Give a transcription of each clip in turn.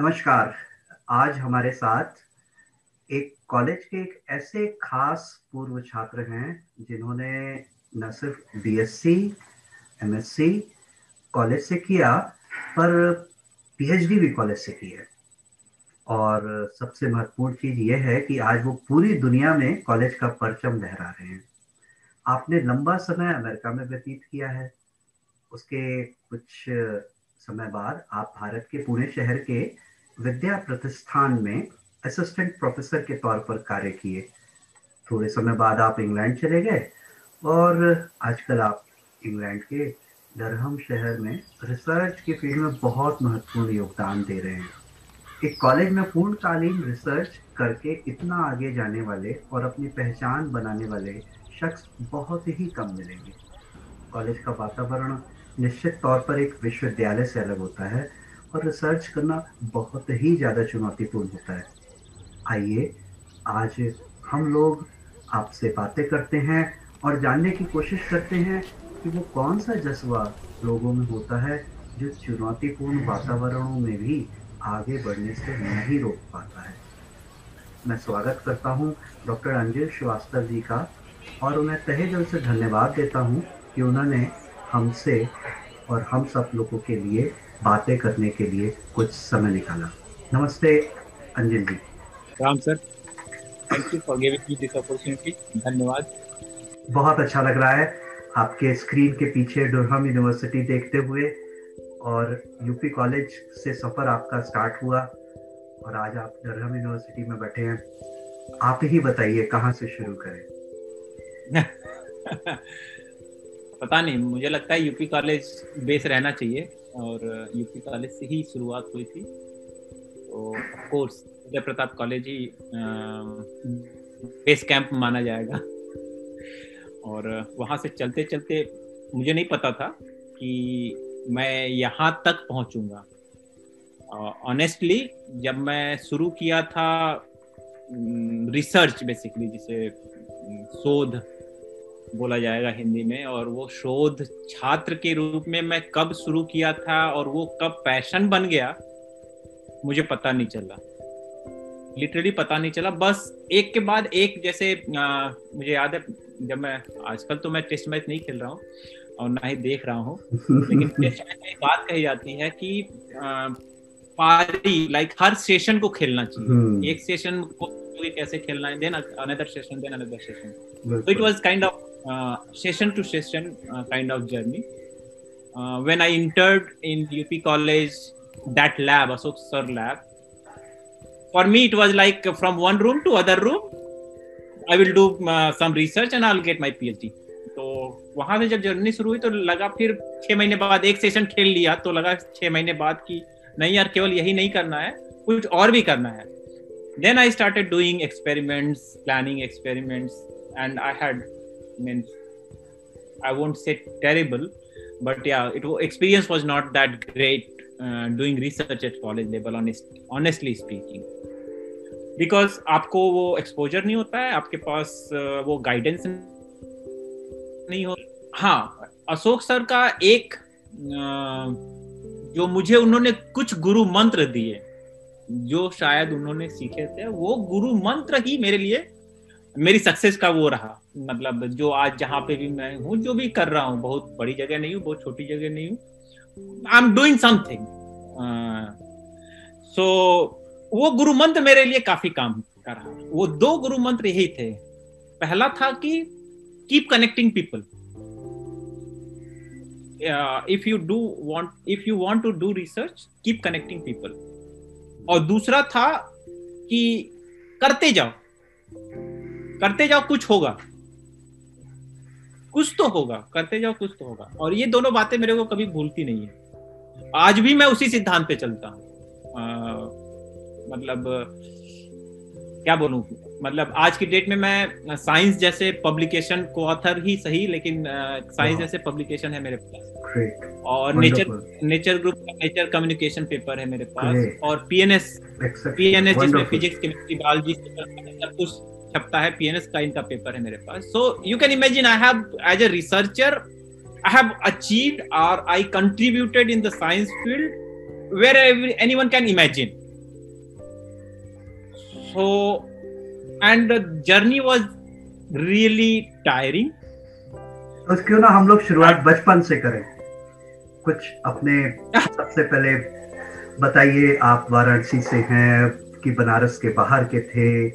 नमस्कार। आज हमारे साथ एक कॉलेज के एक ऐसे खास पूर्व छात्र हैं जिन्होंने न सिर्फ़ बीएससी, एमएससी कॉलेज से किया पर पीएचडी भी कॉलेज से की है। और सबसे महत्वपूर्ण चीज़ यह है कि आज वो पूरी दुनिया में कॉलेज का परचम लहरा रहे हैं। आपने लंबा समय अमेरिका में व्यतीत किया है। उसके कुछ समय बाद आप भारत के पुणे शहर के विद्या प्रतिष्ठान में असिस्टेंट प्रोफेसर के तौर पर कार्य किए। थोड़े समय बाद आप इंग्लैंड चले गए और आजकल आप इंग्लैंड के डरहम शहर में रिसर्च के फ़ील्ड में बहुत महत्वपूर्ण योगदान दे रहे हैं। एक कॉलेज में पूर्णकालीन रिसर्च करके इतना आगे जाने वाले और अपनी पहचान बनाने वाले शख्स बहुत ही कम मिलेंगे। कॉलेज का वातावरण निश्चित तौर पर एक विश्वविद्यालय से अलग होता है। और रिसर्च करना बहुत ही ज़्यादा चुनौतीपूर्ण होता है। आइए, आज हम लोग आपसे बातें करते हैं और जानने की कोशिश करते हैं कि वो कौन सा जज्बा लोगों में होता है जो चुनौतीपूर्ण वातावरणों में भी आगे बढ़ने से नहीं रोक पाता है। मैं स्वागत करता हूँ डॉक्टर अंजल श्रीवास्तव जी का और उन्हें तहे दिल से धन्यवाद देता हूँ कि उन्होंने हमसे और हम सब लोगों के लिए बातें करने के लिए कुछ समय निकाला। नमस्ते Anjal ji. Ram sir thank you for giving me this opportunity धन्यवाद। बहुत अच्छा लग रहा है। आपके स्क्रीन के पीछे डुरहम यूनिवर्सिटी देखते हुए और यूपी कॉलेज से सफ़र आपका स्टार्ट हुआ और आज आप डरहम यूनिवर्सिटी में बैठे हैं। आप ही बताइए कहाँ से शुरू करें? पता नहीं मुझे लगता है यूपी कॉलेज बेस रहना चाहिए। और यूपी कॉलेज से ही शुरुआत हुई थी। तो कोर्स उदय प्रताप कॉलेज ही बेस कैंप माना जाएगा। और वहाँ से चलते चलते मुझे नहीं पता था कि मैं यहाँ तक पहुँचूँगा। ऑनेस्टली जब मैं शुरू किया था रिसर्च बेसिकली जिसे शोध बोला जाएगा हिंदी में और वो शोध छात्र के रूप में मैं कब शुरू किया था और वो कब पैशन बन गया मुझे पता नहीं चला। लिटरली पता नहीं चला। बस एक के बाद एक जैसे आ, मुझे याद है जब मैं आजकल तो मैं टेस्ट मैच नहीं खेल रहा हूँ और ना ही देख रहा हूँ लेकिन टेस्ट मैच में बात कही जाती है कि आ, पारी लाइक हर सेशन को खेलना चाहिए। हम्म। एक सेशन को कि कैसे खेलना है then another session then another session so it was kind of session to session kind of journey when I entered in UP college that lab Ashok sir lab for me it was like from one room to other room I will do some research and I will get my PhD तो वहाँ से जब journey शुरू हुई तो लगा फिर छह महीने बाद एक सेशन खेल लिया तो लगा छह महीने बाद कि नहीं यार केवल यही नहीं करना है कुछ और भी करना है। Then I started doing experiments planning experiments and I had I means I won't say terrible, but yeah, it experience was not that great uh, doing research at college level. Honest, honestly speaking, because आपको वो exposure नहीं होता है आपके पास uh, वो guidance नहीं हो हाँ अशोक सर का एक uh, जो मुझे उन्होंने कुछ गुरु मंत्र दिए जो शायद उन्होंने सीखे थे, वो गुरु मंत्र ही मेरे लिए, मेरी सक्सेस का वो रहा। मतलब जो आज जहाँ पे भी मैं हूँ, जो भी कर रहा हूँ, बहुत बड़ी जगह नहीं हूँ, बहुत छोटी जगह नहीं हूँ। I am doing something so वो गुरु मंत्र मेरे लिए काफ़ी काम कर रहा वो दो गुरु मंत्र यही थे। पहला था कि keep connecting people if you do want if you want to do research keep connecting people और दूसरा था कि करते जाओ। करते जाओ कुछ होगा। कुछ तो होगा, करते जाओ कुछ तो होगा। और ये दोनों बातें मेरे को कभी भूलती नहीं है। आज भी मैं उसी सिद्धांत पे चलता हूँ। मतलब क्या बोलूँ? मतलब आज की डेट में मैं साइंस जैसे पब्लिकेशन को ऑथर ही सही लेकिन साइंस जैसे पब्लिकेशन है मेरे पास। और नेचर नेचर ग्रुप का नेचर कम्युनिकेशन पेपर है मेरे पास। और पीएनएस पीएनएस जिसमें फिजिक्स केमिस्ट्री बायोलॉजी सब कुछ छपता है पीएनएस का इनका पेपर है मेरे पास। So you can imagine I have as a researcher I have achieved और I contributed in the science field where anyone can imagine so and the journey was really tiring. तो क्यों ना हम लोग शुरुआत बचपन से करें। कुछ अपने सबसे पहले बताइए आप वाराणसी से हैं कि बनारस के बाहर के थे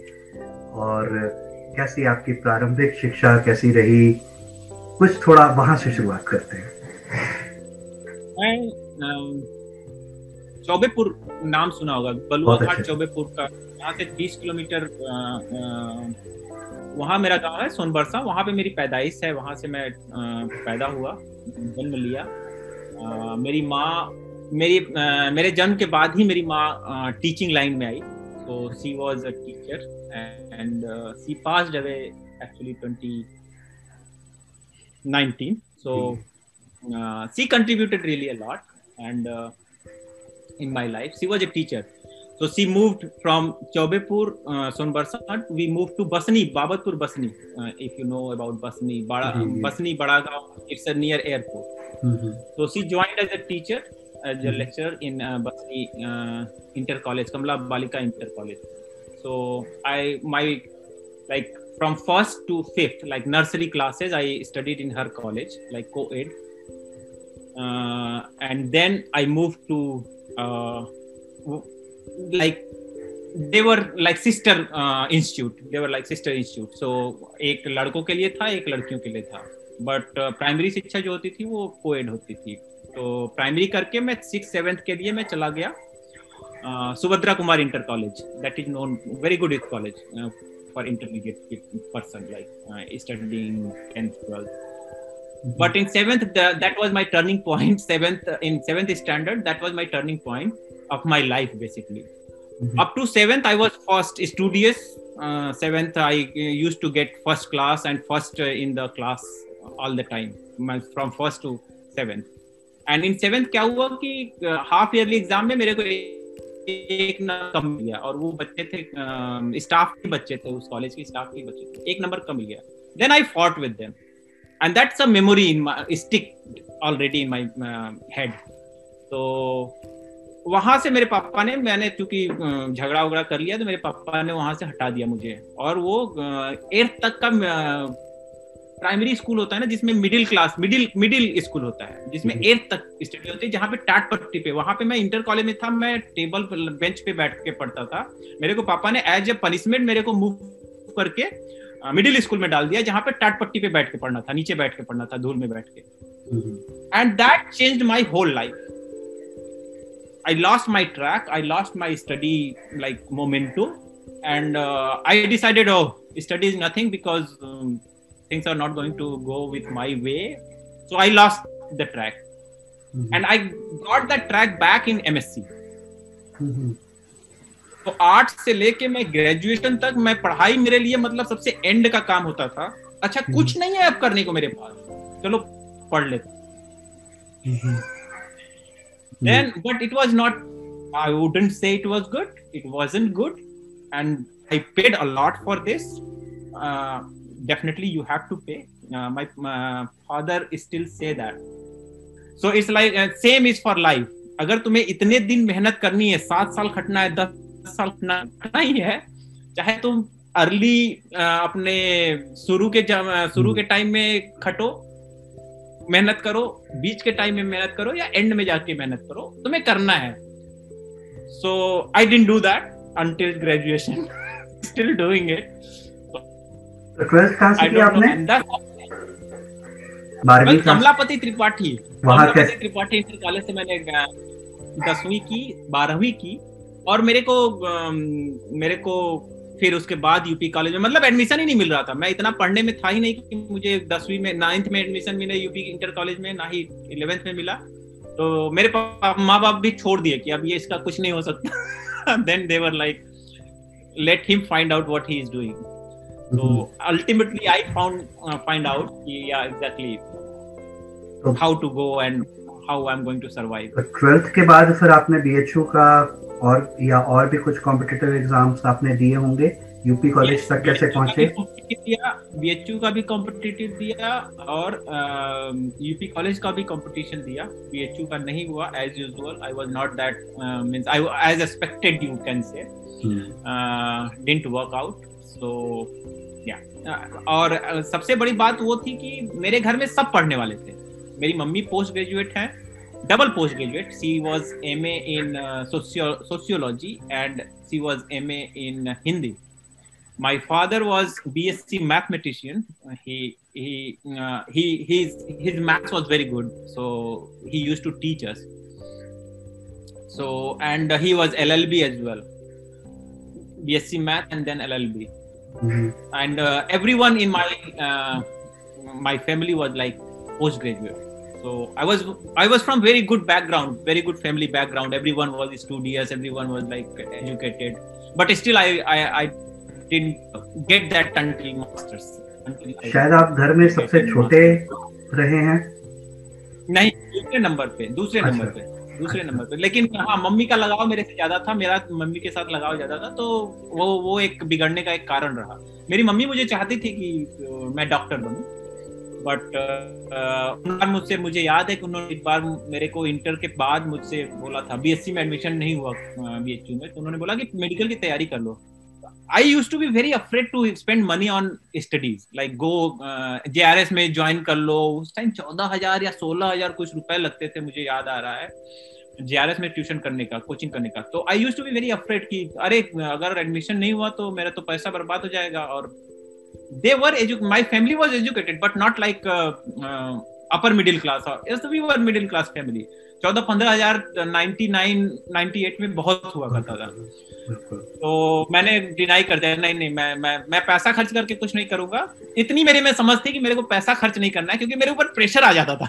और कैसी आपकी प्रारंभिक शिक्षा कैसी रही? कुछ थोड़ा वहाँ से शुरुआत करते हैं। चौबेपुर नाम सुना होगा बलुआ घाट चौबेपुर का यहाँ से 20 किलोमीटर वहाँ मेरा गाँव है सोनबरसा। वहाँ पे मेरी पैदाइश है वहाँ से मैं पैदा हुआ जन्म लिया। आ, मेरी माँ मेरी आ, मेरे जन्म के बाद ही मेरी माँ टीचिंग लाइन में आई। तो she was a teacher and she passed away actually 2019 so uh, she contributed really a lot and uh, in my life. She was a teacher. So she moved from Chaubepur, uh, Sonbarsat. We moved to Basni, Babatpur Basni. Uh, if you know about Basni, Bada, mm-hmm. Basni Badagaon, it's a near airport. Mm-hmm. So she joined as a teacher, as a mm-hmm. lecturer in uh, Basni uh, Inter College, Kamla Balika Inter College. So I my like from first to fifth, like nursery classes, I studied in her college, like co-ed. Uh, and then I moved to uh, like they were like sister institute they were like sister institute so एक लड़कों के लिए था, एक लड़कियों के लिए था। बट प्राइमरी uh, शिक्षा जो होती थी, वो कोएड होती थी। तो प्राइमरी करके मैं सिक्स सेवेंथ के लिए मैं चला गया uh, Subhadra Kumar inter college that is known very good college for intermediate person like studying tenth twelfth but in seventh that was my turning point seventh in seventh standard that was my turning point of my life basically mm-hmm. up to seventh i was first studious uh, seventh i uh, used to get first class and first uh, in the class all the time from first to seventh and in seventh क्या हुआ कि half yearly exam में मेरे को एक number कम मिल गया और वो बच्चे थे स्टाफ के बच्चे थे उस कॉलेज के स्टाफ के बच्चे थे एक नंबर कम मिल गया then I fought with them and that's a memory in my stick already in my head तो वहाँ से मेरे पापा ने मैंने क्योंकि झगड़ा वगड़ा कर लिया तो मेरे पापा ने वहाँ से हटा दिया मुझे। और वो एट्थ तक का प्राइमरी स्कूल होता है ना जिसमें middle class middle middle school होता है जिसमें एट्थ हम्म। तक स्टडी होती है जहाँ पे टाट पट्टी पे वहाँ पे मैं इंटर कॉलेज में था मैं टेबल बेंच पे बैठ के पढ़ता था। मेरे को पापा ने एज ए पनिशमेंट मेरे को मूव करके मिडिल स्कूल में डाल दिया जहाँ पे टाट पट्टी पे बैठ के पढ़ना था नीचे बैठ के पढ़ना था धूल में बैठ के। And that change my whole life I lost my track. I lost my study like momentum, and uh, I decided, oh, study is nothing because um, things are not going to go with my way so i lost the track mm-hmm. and i got that track back in msc mm-hmm. तो art से लेके मैं graduation तक मैं पढ़ाई मेरे लिए मतलब सबसे एंड का काम होता था अच्छा mm-hmm. कुछ नहीं है अब करने को मेरे पास चलो पढ़ लेते then but it was not I wouldn't say it was good it wasn't good and I paid a lot for this definitely you have to pay. Uh, my, my father still say that. So it's like uh, same is for life. अगर तुम्हें इतने दिन मेहनत करनी है सात साल खटना है दस साल खटना ही है चाहे तुम अर्ली अपने शुरू के शुरू के टाइम में खटो मेहनत करो बीच के टाइम में मेहनत करो या एंड में जाके मेहनत करो तुम्हें करना है। So I didn't do that until graduation still doing it twelfth कहाँ से किया आपने? बारहवीं कमलापति त्रिपाठी। कमलापति त्रिपाठी इंटर कॉलेज से मैंने दसवीं की बारहवीं की और मेरे को मेरे को फिर उसके बाद यूपी कॉलेज में मतलब एडमिशन ही नहीं मिल रहा था। मैं इतना पढ़ने में था ही नहीं कि मुझे दसवीं में नाइन्थ में एडमिशन मिले यूपी इंटर कॉलेज में ना ही इलेवेंथ में मिला। तो मेरे माँ बाप भी छोड़ दिए कि अब ये इसका कुछ नहीं हो सकता। Then they were like let him find out what he is doing ultimately i found uh, find out yeah exactly so, how to go and how i'm going to twelfth के बाद फिर आपने बीएचयू का और या और भी कुछ कॉम्पिटिटिव एग्ज़ाम्स आपने दिए होंगे? यूपी कॉलेज तक कैसे पहुँचे? दिया बीएचयू का भी कॉम्पिटिटिव दिया और यूपी कॉलेज का भी कंपटीशन दिया। बीएचयू का नहीं हुआ as usual I was not that means I as expected you can say didn't work out so या और सबसे बड़ी बात वो थी कि मेरे घर में सब पढ़ने वाले थे। मेरी मम्मी पोस्ट ग्रेजुएट हैं double postgraduate. She was MA in uh, socio- sociology and she was MA in Hindi. My father was BSc mathematician. He he uh, he his his maths was very good, so he used to teach us. So and uh, he was LLB as well, BSc math and then LLB. Mm-hmm. And uh, everyone in my uh, my family was like postgraduate so i was i was from very good background very good family background everyone was studious everyone was like educated but still i i, I didn't get that until masters शायद आप घर में सबसे छोटे रहे हैं नहीं दूसरे नंबर पे दूसरे अच्छा। नंबर पे दूसरे नंबर पे लेकिन हाँ मम्मी का लगाव मेरे से ज़्यादा था मेरा मम्मी के साथ लगाव ज़्यादा था तो वो वो एक बिगड़ने का एक कारण रहा मेरी मम्मी मुझे चाहती थी कि मैं डॉक्टर बनूं बट uh, मुझसे मुझे याद है कि उन्होंने एक बार मेरे को इंटर के बाद मुझसे बोला था। बीएससी में एडमिशन नहीं हुआ बीएचयू में तो उन्होंने बोला कि मेडिकल की तैयारी कर लो। I used to be very afraid to spend money on studies like go J R S में ज्वाइन कर लो। उस टाइम चौदह हज़ार या सोलह हज़ार कुछ रुपए लगते थे मुझे याद आ रहा है जे आर एस में ट्यूशन करने का कोचिंग करने का। तो I used to be very afraid कि अरे अगर एडमिशन नहीं हुआ तो मेरा तो पैसा बर्बाद हो जाएगा और they were edu- my family was educated but not like uh, uh, upper middle class or yes we were middle class family. चौदह पंद्रह हज़ार नाइनटी नाइन नाइनटी एट में बहुत हुआ करता था। तो मैंने डिनाई कर दिया नहीं नहीं मैं मैं मैं पैसा खर्च करके कुछ नहीं करूँगा। इतनी मेरे में समझ थी कि मेरे को पैसा खर्च नहीं करना है क्योंकि मेरे ऊपर प्रेशर आ जाता था।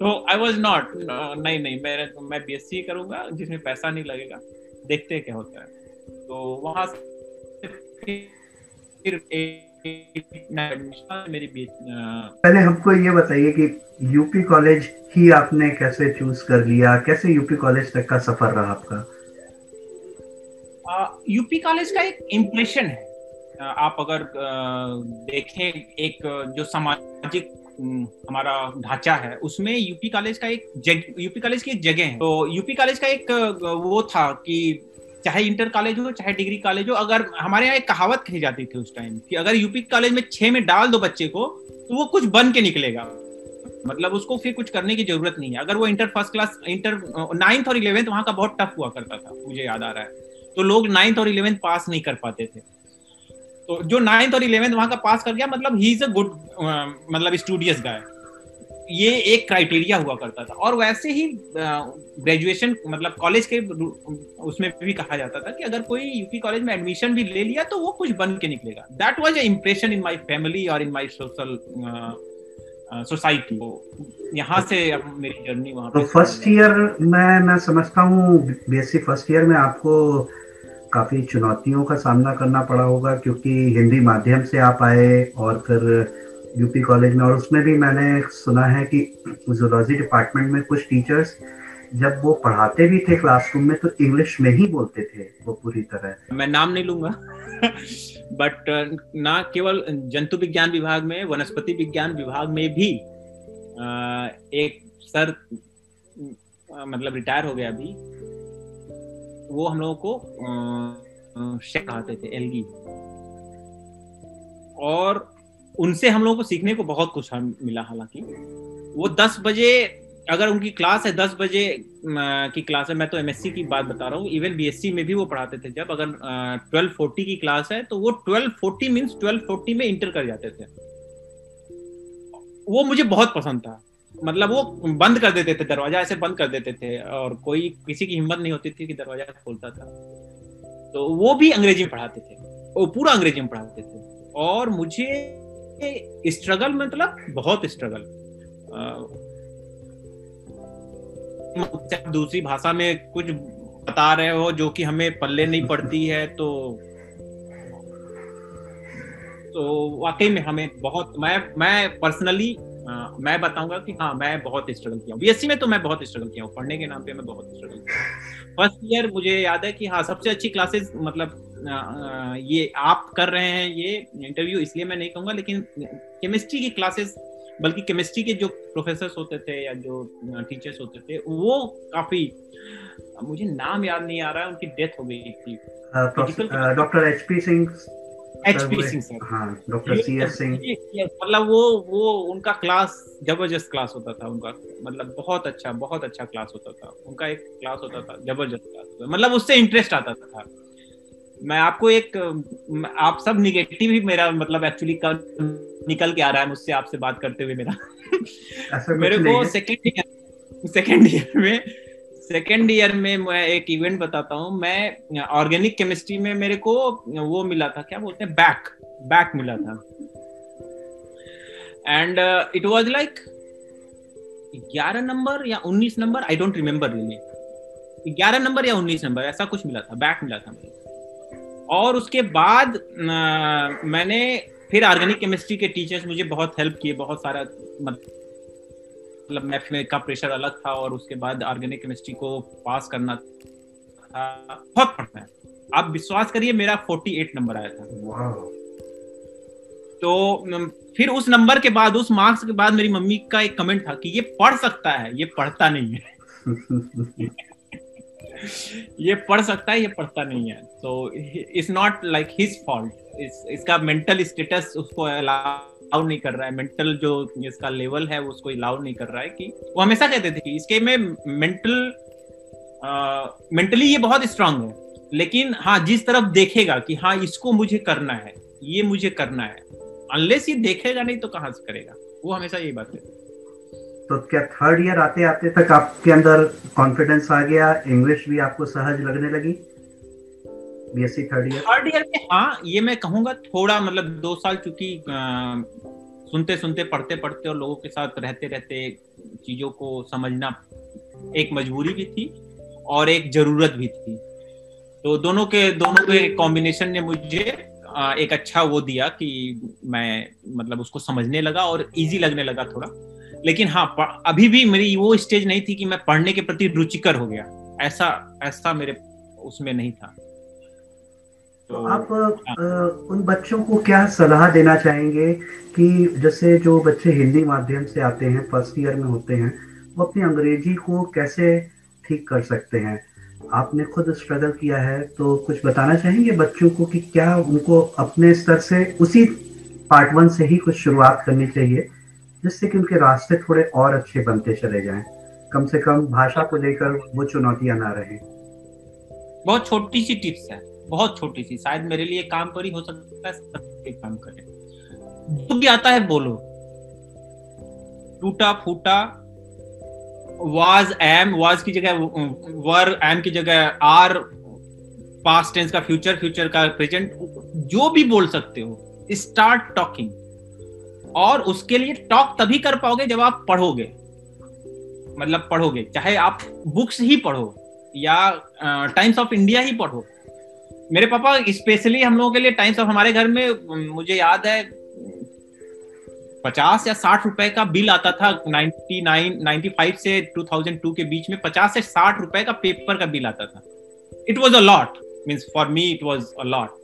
तो आई वॉज़ नॉट नहीं नहीं मैं मैं बीएससी करूँगा जिसमें पैसा नहीं लगेगा देखते क्या होता है। तो वहाँ से मेरी पहले हमको ये बताइए कि यूपी कॉलेज ही आपने कैसे चूज़ कर लिया? कैसे यूपी कॉलेज तक का सफ़र रहा आपका? यूपी कॉलेज का एक इम्प्रेशन है। आप अगर देखें एक जो सामाजिक हमारा ढांचा है उसमें यूपी कॉलेज का एक जग यूपी कॉलेज की एक जगह है। तो यूपी कॉलेज का एक वो था कि चाहे इंटर कॉलेज हो, चाहे डिग्री कॉलेज हो, अगर हमारे यहाँ एक कहावत कही जाती थी उस टाइम कि अगर यूपी कॉलेज में छह में डाल दो बच्चे को तो वो कुछ बन के निकलेगा। मतलब उसको फिर कुछ करने की ज़रूरत नहीं है। अगर वो inter first class inter ninth और इलेवेंथ वहाँ का बहुत टफ हुआ करता था, मुझे याद आ रहा है। तो लोग नाइन्थ और इलेवेंथ पास नहीं कर पाते थे। तो जो नाइन्थ और इलेवेंथ वहाँ का पास कर गया मतलब ही इज़ अ गुड मतलब स्टूडियस गाय ये एक क्राइटेरिया हुआ करता था। और वैसे ही ग्रेजुएशन मतलब कॉलेज के उसमें भी कहा जाता था कि अगर कोई यूपी कॉलेज में एडमिशन भी ले लिया तो वो कुछ बन के निकलेगा। That was a impression in my family और इन माय सोशल सोसाइटी यहाँ से अब मेरी जर्नी वहाँ तो फ़र्स्ट ईयर में मैं समझता हूँ बीएससी फ़र्स्ट ईयर में आपको काफ़ी चुनौतियों का सामना करना पड़ा होगा क्योंकि हिंदी माध्यम से आप आए और फिर यूपी कॉलेज में, और उसमें भी मैंने सुना है कि जूलॉजी डिपार्टमेंट में कुछ टीचर्स जब वो पढ़ाते भी थे क्लासरूम में तो इंग्लिश में ही बोलते थे वो पूरी तरह। मैं नाम नहीं लूँगा बट ना केवल जंतु विज्ञान विभाग में, वनस्पति विज्ञान विभाग में भी एक सर मतलब रिटायर हो गया अभी। वो हम लोगों को शेख कहते थे एलगी और उनसे हम लोगों को सीखने को बहुत कुछ मिला हालाँकि। वो दस बजे, अगर उनकी क्लास है, दस बजे की क्लास है, मैं तो एमएससी की बात बता रहा हूँ। इवन बीएससी में भी वो पढ़ाते थे। जब अगर ट्वेल्व फोर्टी की क्लास है तो वो twelve forty means twelve forty में इंटर कर जाते थे। वो मुझे बहुत पसंद था। मतलब वो बंद कर देते थे, दरवाज़ा ऐसे बंद कर देते थे, और कोई किसी की हिम्मत नहीं होती थी कि दरवाज़ा खोलता था। तो वो भी अंग्रेज़ी में पढ़ाते थे। वो पूरा अंग्रेज़ी में पढ़ाते थे। और मुझे स्ट्रगल मतलब बहुत स्ट्रगल दूसरी भाषा में कुछ बता रहे हो जो कि हमें पल्ले नहीं पड़ती है तो तो वाकई में हमें बहुत, मैं मैं पर्सनली मैं बताऊँगा कि हाँ मैं बहुत स्ट्रगल किया हूँ। बीएससी में तो मैं बहुत स्ट्रगल किया हूँ। पढ़ने के नाम पे मैं बहुत स्ट्रगल किया फ़र्स्ट ईयर मुझे याद है कि हाँ सबसे अच्छी क्लासेस मतलब ये आप कर रहे हैं ये इंटरव्यू इसलिए मैं नहीं कहूँगा लेकिन केमिस्ट्री की क्लासेस बल्कि केमिस्ट्री के जो प्रोफेसर होते थे या जो टीचर्स होते थे वो काफ़ी मुझे नाम याद नहीं आ रहा है उनकी डेथ हो गई थी। Doctor H P Singh HP Singh sir हाँ डॉक्टर सी एस सिंह मतलब वो वो उनका क्लास ज़बरदस्त क्लास होता था उनका मतलब बहुत अच्छा बहुत अच्छा क्लास होता था। उनका एक क्लास होता था ज़बरदस्त क्लास मतलब उससे इंटरेस्ट आता था मैं आपको एक आप सब निगेटिव ही मेरा मतलब एक्चुअली निकल के आ रहा है मुझसे आपसे बात करते हुए मेरा। मेरे को सेकेंड ईयर सेकेंड ईयर में सेकेंड ईयर में मैं एक इवेंट बताता हूँ। मैं ऑर्गेनिक केमिस्ट्री में मेरे को वो मिला था क्या बोलते हैं? बैक बैक मिला था। एंड इट वाज लाइक ग्यारह नंबर या उन्नीस number I don't remember really ग्यारह नंबर या उन्नीस नंबर ऐसा कुछ मिला था बैक मिला था मेरे और उसके बाद आ, मैंने फिर ऑर्गेनिक केमिस्ट्री के टीचर्स मुझे बहुत हेल्प किए बहुत सारा मतलब मैथ में का प्रेशर अलग था और उसके बाद ऑर्गेनिक केमिस्ट्री को पास करना था। बहुत पढ़ना है। आप विश्वास करिए मेरा 48 नंबर आया था। तो फिर उस नंबर के बाद उस मार्क्स के बाद मेरी मम्मी का एक कमेंट था कि ये पढ़ सकता है ये पढ़ता नहीं है। ये पढ़ सकता है ये पढ़ता नहीं है। तो it's not like his fault इसका मेंटल स्टेटस उसको अलाउ नहीं कर रहा है। मेंटल जो इसका लेवल है वो उसको अलाउ नहीं कर रहा है कि वो हमेशा कहते थे कि इसके में मेंटल मेंटली ये बहुत स्ट्रांग है। लेकिन हाँ जिस तरफ़ देखेगा कि हाँ इसको मुझे करना है ये मुझे करना है अनलेस ये देखेगा नहीं तो कहाँ से करेगा? वो हमेशा यही बात है। तो क्या थर्ड ईयर आते आते तक आपके अंदर कॉन्फिडेंस आ गया? इंग्लिश भी आपको सहज लगने लगी? BSc third year third year में हाँ ये मैं कहूँगा थोड़ा मतलब दो साल चूँकि सुनते सुनते पढ़ते पढ़ते और लोगों के साथ रहते रहते चीज़ों को समझना एक मजबूरी भी थी और एक ज़रूरत भी थी। तो दोनों के दोनों के कॉम्बिनेशन ने मुझे एक अच्छा वो दिया कि मैं मतलब उसको समझने लगा और इजी लगने लगा थोड़ा। लेकिन हाँ अभी भी मेरी वो स्टेज नहीं थी कि मैं पढ़ने के प्रति रुचिकर हो गया। ऐसा ऐसा मेरे, उसमें नहीं था। तो आप हाँ। उन बच्चों को क्या सलाह देना चाहेंगे कि जैसे जो बच्चे हिंदी माध्यम से आते हैं फ़र्स्ट ईयर में होते हैं वो अपनी अंग्रेज़ी को कैसे ठीक कर सकते हैं? आपने खुद स्ट्रगल किया है तो कुछ बताना चाहेंगे बच्चों को कि क्या उनको अपने स्तर से उसी पार्ट वन से ही कुछ शुरुआत करनी चाहिए जिससे कि उनके रास्ते थोड़े और अच्छे बनते चले जाएँ? कम से कम भाषा को लेकर वो चुनौतियाँ ना रहे। बहुत छोटी सी टिप्स है। बहुत छोटी सी, शायद मेरे लिए काम पर ही हो सकता है काम करे। जो भी आता है, बोलो। टूटा फूटा वाज एम वाज की जगह वर एम की जगह आर पास्ट टेंस का फ्यूचर फ्यूचर का प्रेजेंट जो भी बोल सकते हो स्टार्ट टॉकिंग और उसके लिए टॉक तभी कर पाओगे जब आप पढ़ोगे। मतलब पढ़ोगे, चाहे आप बुक्स ही पढ़ो, या टाइम्स ऑफ़ इंडिया ही पढ़ो। मेरे पापा स्पेशली हम लोगों के लिए टाइम्स ऑफ़ हमारे घर में मुझे याद है, पचास या साठ रुपए का बिल आता था नाइनटी नाइन, नाइनटी फाइव से टू थाउज़ेंड टू के बीच में, पचास से साठ रुपए का पेपर का बिल आता था। It was a lot means for me it was a lot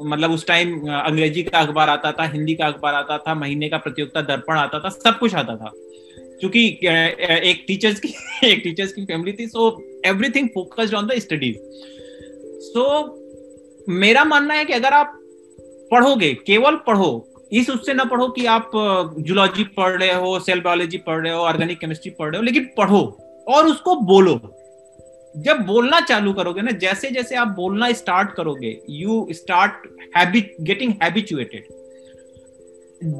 मतलब उस टाइम अंग्रेज़ी का अखबार आता था, हिंदी का अखबार आता था, महीने का प्रतियोगिता, दर्पण आता था, सब कुछ आता था। क्योंकि एक टीचर्स की, एक टीचर्स की फैमिली थी so everything focused on the studies so मेरा मानना है कि अगर आप पढ़ोगे, केवल पढ़ो, इस उससे ना पढ़ो कि आप जूलॉजी पढ़ रहे हो सेल बायोलॉजी पढ़ रहे हो ऑर्गेनिक केमिस्ट्री पढ़ रहे हो, लेकिन पढ़ो और उसको बोलो। जब बोलना चालू करोगे ना जैसे जैसे आप बोलना स्टार्ट करोगे you start habit getting habituated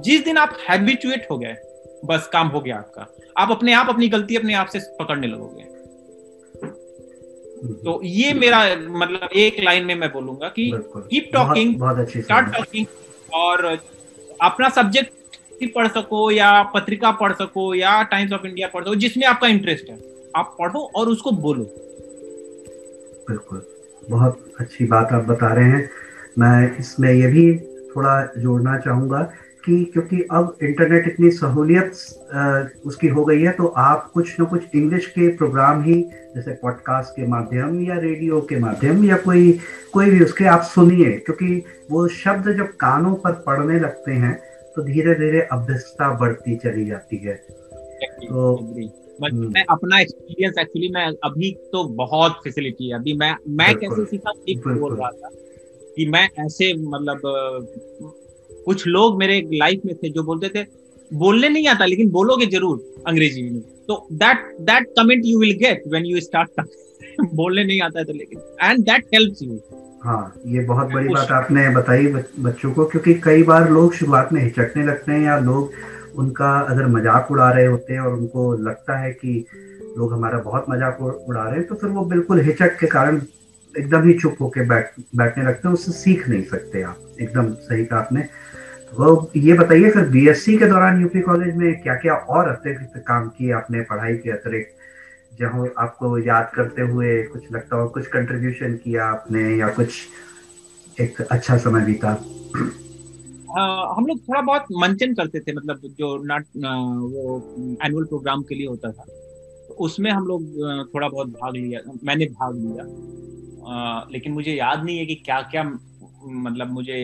जिस दिन आप हैबिचुएट हो गए, बस काम हो गया आपका। आप अपने आप अपनी गलती अपने आप से पकड़ने लगोगे। तो ये मेरा मतलब एक लाइन में मैं बोलूँगा कि कीप टॉकिंग स्टार्ट टॉकिंग और अपना सब्जेक्ट पढ़ सको या पत्रिका पढ़ सको या टाइम्स ऑफ़ इंडिया पढ़ सको जिसमें आपका इंटरेस्ट है। आप पढ़ो और उसको बोलो। बिल्कुल। बहुत अच्छी बात आप बता रहे हैं। मैं इसमें ये भी थोड़ा जोड़ना चाहूँगा कि क्योंकि अब इंटरनेट इतनी सहूलियत उसकी हो गई है तो आप कुछ ना कुछ इंग्लिश के प्रोग्राम ही जैसे पॉडकास्ट के माध्यम या रेडियो के माध्यम या कोई कोई भी उसके आप सुनिए क्योंकि वो शब्द जब कानों पर पड़ने लगते हैं तो धीरे धीरे अभ्यस्तता बढ़ती चली जाती है। तो हम्म। मैं अपना एक्सपीरियंस एक्चुअली मैं अभी तो बहुत फैसिलिटी है। अभी मैं मैं कैसे सीखा बोल रहा था कि मैं ऐसे मतलब कुछ लोग मेरे लाइफ में थे जो बोलते थे बोलने नहीं आता लेकिन बोलोगे ज़रूर अंग्रेज़ी में। तो that that comment you will get when you start बोलने नहीं आता है तो लेकिन एंड दैट हेल्प्स यू हाँ ये बहुत बड़ी बात आपने बताई बच्चों को क्योंकि कई बार लोग शुरुआत में हिचकने लगते हैं या लोग उनका अगर मज़ाक उड़ा रहे होते हैं और उनको लगता है कि लोग हमारा बहुत मज़ाक उड़ा रहे हैं तो फिर वो बिल्कुल हिचक के कारण एकदम ही चुप होके बैठ बैठने लगते हैं उससे सीख नहीं सकते आप। एकदम सही कहा आपने। वो ये बताइए फिर बीएससी के दौरान यूपी कॉलेज में क्या क्या और अतिरिक्त काम किए आपने पढ़ाई के अतिरिक्त, जहाँ आपको याद करते हुए कुछ लगता हो, कुछ कंट्रीब्यूशन किया आपने या कुछ एक अच्छा समय बीता? हम लोग थोड़ा बहुत मंचन करते थे मतलब जो नाट वो एनुअल प्रोग्राम के लिए होता था। तो उसमें हम लोग थोड़ा बहुत भाग लिया, मैंने भाग लिया। लेकिन मुझे याद नहीं है कि क्या क्या मतलब मुझे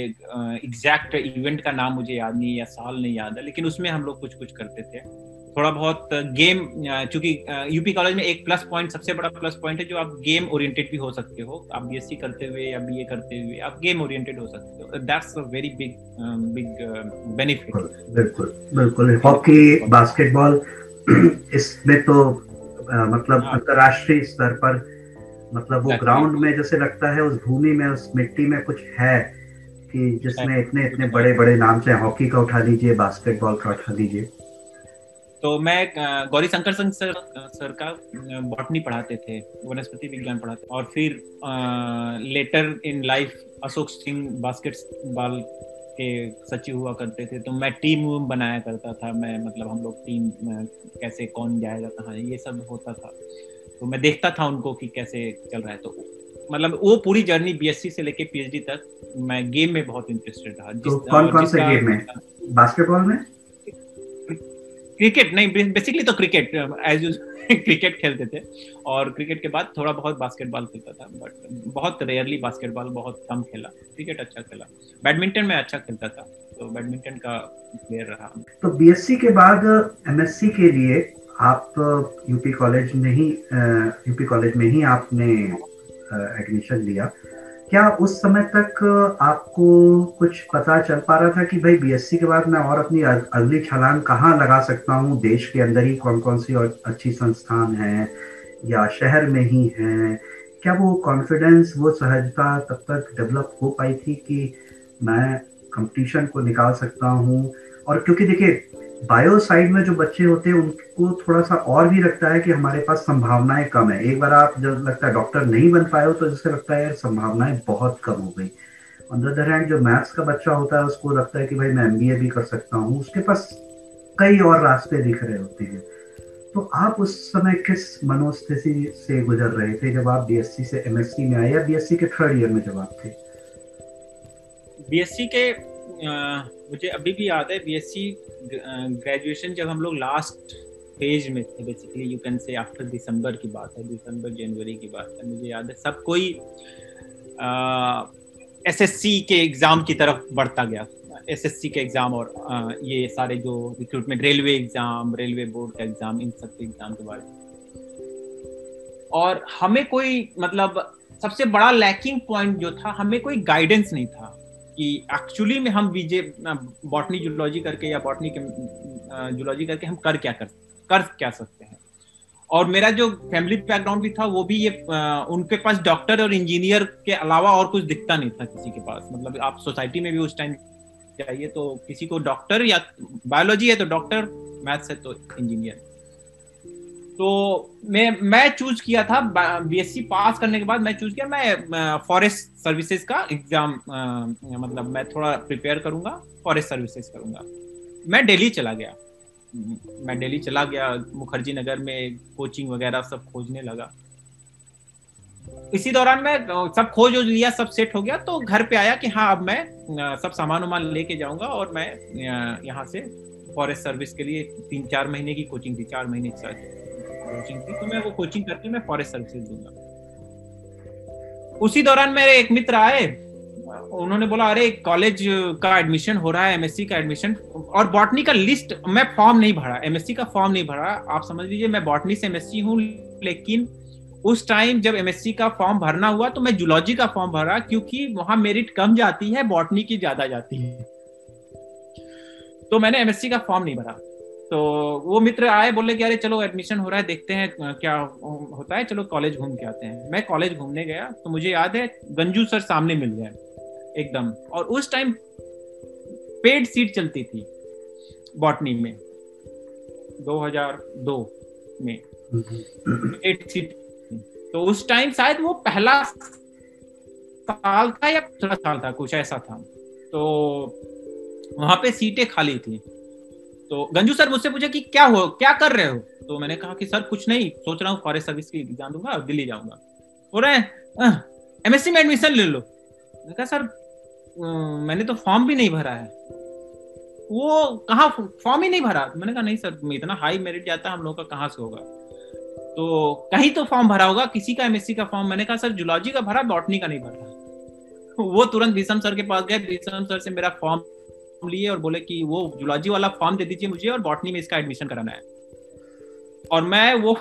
एग्जैक्ट इवेंट का नाम मुझे याद नहीं या साल नहीं याद है लेकिन उसमें हम लोग कुछ कुछ करते थे। थोड़ा बहुत गेम चूँकि यूपी कॉलेज में एक प्लस पॉइंट सबसे बड़ा प्लस पॉइंट है जो आप गेम ओरिएंटेड भी हो सकते हो। आप बीएससी करते हुए या बीए करते हुए आप गेम ओरिएंटेड हो सकते हो। That's a very big big benefit बिल्कुल बिल्कुल। हॉकी बास्केटबॉल इसमें तो मतलब हाँ। अंतरराष्ट्रीय स्तर पर मतलब वो ग्राउंड में जैसे लगता है उस भूमि में उस मिट्टी में कुछ है कि जिसमें इतने इतने बड़े बड़े नाम से हॉकी का उठा लीजिए बास्केटबॉल का उठा लीजिए। तो मैं गौरी शंकर सिंह सर सर का बॉटनी पढ़ाते थे वनस्पति विज्ञान पढ़ाते और फिर later in life Ashok Singh basketball के सचिव हुआ करते थे तो मैं टीम बनाया करता था मैं मतलब हम लोग टीम कैसे कौन जाएगा कहाँ ये सब होता था। तो मैं देखता था उनको कि कैसे चल रहा है। तो मतलब वो पूरी जर्नी बीएससी से लेके पीएचडी तक मैं गेम में बहुत इंटरेस्टेड था तो कौन कौन से गेम में? बास्केटबॉल में? क्रिकेट नहीं बेसिकली तो क्रिकेट एज यू क्रिकेट खेलते थे। और क्रिकेट के बाद थोड़ा बहुत बास्केटबॉल खेलता था बट बहुत रेयरली बास्केटबॉल बहुत कम खेला। क्रिकेट अच्छा खेला। बैडमिंटन में अच्छा खेलता था। तो बैडमिंटन का प्लेयर रहा। तो बीएससी के बाद एमएससी के लिए आप यूपी कॉलेज में ही यूपी कॉलेज में ही आपने एडमिशन लिया। क्या उस समय तक आपको कुछ पता चल पा रहा था कि भाई बीएससी के बाद मैं और अपनी अगली छलांग कहाँ लगा सकता हूँ? देश के अंदर ही कौन कौन सी और अच्छी संस्थान है या शहर में ही है? क्या वो कॉन्फिडेंस वो सहजता तब तक डेवलप हो पाई थी कि मैं कंपटीशन को निकाल सकता हूँ? और क्योंकि देखिए बायो साइड में जो बच्चे होते हैं, उनको थोड़ा सा और भी लगता है कि हमारे पास संभावनाएँ कम है। एक बार आप जब लगता है डॉक्टर नहीं बन पाए हो तो जिससे लगता है, यार, संभावनाएँ बहुत कम हो गई। ऑन द हैंड जो मैथ्स का बच्चा होता है, उसको लगता है कि, भाई, मैं एमबीए भी कर सकता हूँ। उसके पास कई और रास्ते दिख रहे होते हैं। तो आप उस समय किस मनोस्थिति से गुजर रहे थे जब आप बीएससी से एमएससी में आए या बीएससी के थर्ड ईयर में जब आप थे? बीएससी के मुझे अभी भी याद है बीएससी ग्रेजुएशन जब हम लोग लास्ट फ़ेज़ में थे basically you can say after December की बात है दिसंबर जनवरी की बात है मुझे याद है सब कोई एसएससी के एग्ज़ाम की तरफ़ बढ़ता गया। एसएससी के एग्ज़ाम और आ, ये सारे जो recruitment railway exam railway board का एग्ज़ाम इन सब के एग्ज़ाम के बारे में। और हमें कोई मतलब सबसे बड़ा लैकिंग पॉइंट जो था हमें कोई गाइडेंस नहीं था। कि एक्चुअली में हम बीजे बॉटनी जूलॉजी करके या बॉटनी जूलॉजी करके हम कर क्या कर कर क्या सकते हैं? और मेरा जो फैमिली बैकग्राउंड भी था, वो भी ये उनके पास डॉक्टर और इंजीनियर के अलावा और कुछ दिखता नहीं था किसी के पास। मतलब आप सोसाइटी में भी उस टाइम चाहिए तो किसी को डॉक्टर या बायोलॉजी है तो डॉक्टर मैथ्स है तो इंजीनियर तो मैं मैं चूज़ किया था बीएससी पास करने के बाद मैं चूज़ किया, मैं फॉरेस्ट सर्विसेज़ का एग्ज़ाम मतलब मैं थोड़ा प्रिपेयर करूँगा फॉरेस्ट सर्विसेज़ करूँगा। मैं दिल्ली चला गया। मैं दिल्ली चला गया, मुखर्जी नगर में कोचिंग वगैरह सब खोजने लगा। इसी दौरान मैं सब खोज लिया, सब सेट हो गया तो घर पे आया कि हाँ अब मैं सब सामान वामान लेके जाऊँगा और मैं यहाँ से फॉरेस्ट सर्विस के लिए तीन चार महीने की कोचिंग थी, चार महीने की कोचिंग थी तो मैं वो कोचिंग करके मैं फॉरेस्ट सर्विसेज़ दूँगा। उसी दौरान मेरे एक मित्र आए, उन्होंने बोला, अरे कॉलेज का एडमिशन हो रहा है एमएससी का एडमिशन और बॉटनी का लिस्ट मैं फॉर्म नहीं भरा एमएससी का फॉर्म नहीं भरा। आप समझ लीजिए, मैं बॉटनी से एमएससी हूँ, लेकिन उस टाइम जब एमएससी का फॉर्म भरना हुआ तो मैं जुलॉजी का फॉर्म भरा, क्योंकि वहाँ मेरिट कम जाती है बॉटनी की ज़्यादा जाती है। तो मैंने एमएससी का फॉर्म नहीं भरा। तो वो मित्र आए, बोले कि अरे चलो एडमिशन हो रहा है, देखते हैं क्या होता है, चलो कॉलेज घूम के आते हैं। मैं कॉलेज घूमने गया तो मुझे याद है, गंजू सर सामने मिल गए, एकदम। और उस टाइम पेड सीट चलती थी बॉटनी में 2002 में। पेड सीट तो उस टाइम शायद वो पहला साल था या दूसरा साल था, कुछ ऐसा था। तो वहाँ पे सीटें खाली थी। तो गंजू सर मुझसे पूछे कि क्या हो, क्या कर रहे हो? तो मैंने कहा कि सर, कुछ नहीं, सोच रहा हूँ फॉरेस्ट सर्विस की एग्ज़ाम दूँगा और दिल्ली जाऊँगा। बोल रहे एमएससी में एडमिशन ले लो। मैंने कहा, सर मैंने तो फॉर्म भी नहीं भरा है। वो कहा फॉर्म ही नहीं भरा? तो मैंने कहा, नहीं सर इतना हाई मेरिट जाता है, हम लोग का कहाँ से होगा? तो कहीं तो फॉर्म भरा होगा, किसी का एमएससी का फॉर्म मैंने कहा, सर जुलॉजी का भरा बॉटनी का नहीं भरा। वो तुरंत भीषम सर के पास गए, भीषम सर से मेरा फॉर्म लिए और बोले कि वो जुलॉजी वाला फॉर्म दे दीजिए मुझे और बॉटनी में इसका एडमिशन कराना है और मैं वो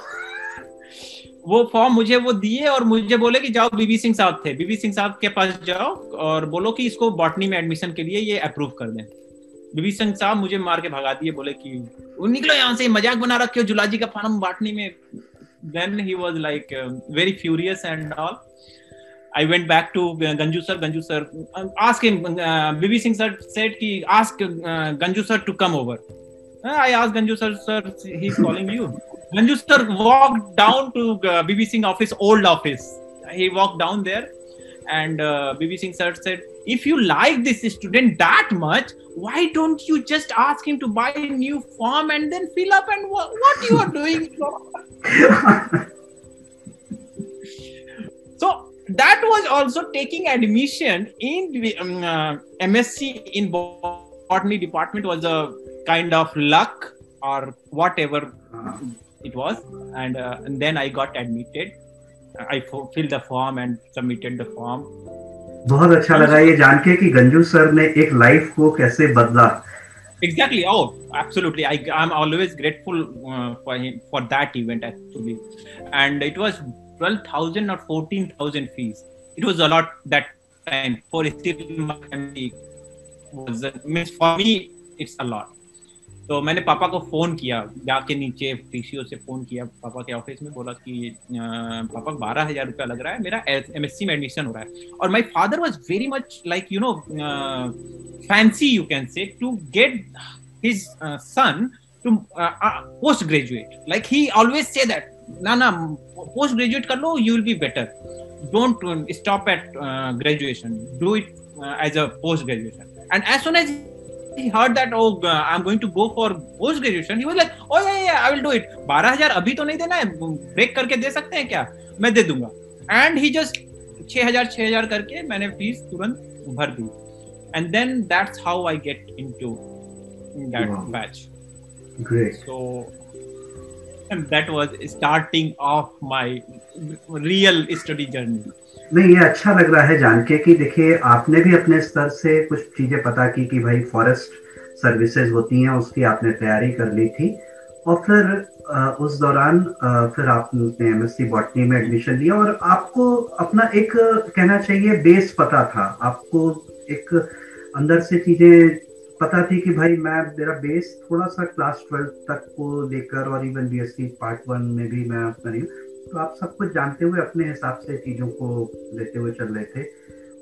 वो फॉर्म मुझे वो दिए और मुझे बोले कि जाओ बीबी सिंह साहब थे बीबी सिंह साहब के पास जाओ और बोलो कि इसको बॉटनी में एडमिशन के लिए ये अप्रूव कर दें बीबी सिंह साहब मुझे मार के भगा दिए बोले कि निकलो यहाँ से मज़ाक बना रखे हो जुलाजी का फॉर्म बॉटनी में then he was like very furious and all I went back to uh, Ganju sir. Ganju sir, uh, ask him. Uh, BB Singh sir said, ki, ask uh, Ganju sir to come over. Uh, I asked Ganju sir, sir, he's calling you. Ganju sir walked down to uh, BB Singh office, old office. He walked down there, and uh, BB Singh sir said, if you like this student that much, why don't you just ask him to buy a new form and then fill up and what, what you are doing? so that was also taking admission in um, uh, MSc in botany department was a kind of luck or whatever it was, and, uh, and then I got admitted. I filled the form and submitted the form. बहुत अच्छा लगा ये जान के कि Ganju sir ने एक life को कैसे बदला exactly oh absolutely i i'm always grateful uh, for him for that event actually and it was 12,000 or 14,000 fees. It was a lot that time for still my family was means for me it's a lot. तो मैंने पापा को phone किया जाके नीचे PCO से phone किया पापा के ऑफ़िस में बोला कि पापा बारह हज़ार रुपया लग रहा है मेरा एमएससी में एडमिशन हो रहा है और my father was very much like you know fancy you can say to get his son to post graduate like he always say that ना ना पोस्ट ग्रेजुएट कर लो you will be better don't stop at graduation do it as a post graduation and as soon as he heard that oh uh, i'm going to go for post graduation he was like oh yeah yeah i will do it. 12000 अभी तो नहीं देना है break करके दे सकते हैं क्या? मैं दे दूँगा। एंड ही जस्ट 6000 6000 करके मैंने फ़ीस तुरंत भर दी। And then that's how I get into that batch great. So and that was starting of my real study journey. नहीं, ये अच्छा लग रहा है जान के कि देखिए, आपने भी अपने स्तर से कुछ चीज़ें पता की कि भाई फॉरेस्ट सर्विसेज़ होती हैं, उसकी आपने तैयारी कर ली थी। और फिर उस दौरान फिर आपने एमएससी बॉटनी में एडमिशन लिया और आपको अपना एक कहना चाहिए बेस पता था। आपको एक अंदर से चीज़ें पता थी कि भाई मैं, मेरा बेस थोड़ा सा क्लास ट्वेल्थ तक को लेकर और इवन बीएससी पार्ट वन में भी मैं करी तो आप सब कुछ जानते हुए अपने हिसाब से चीज़ों को लेते हुए चल रहे थे।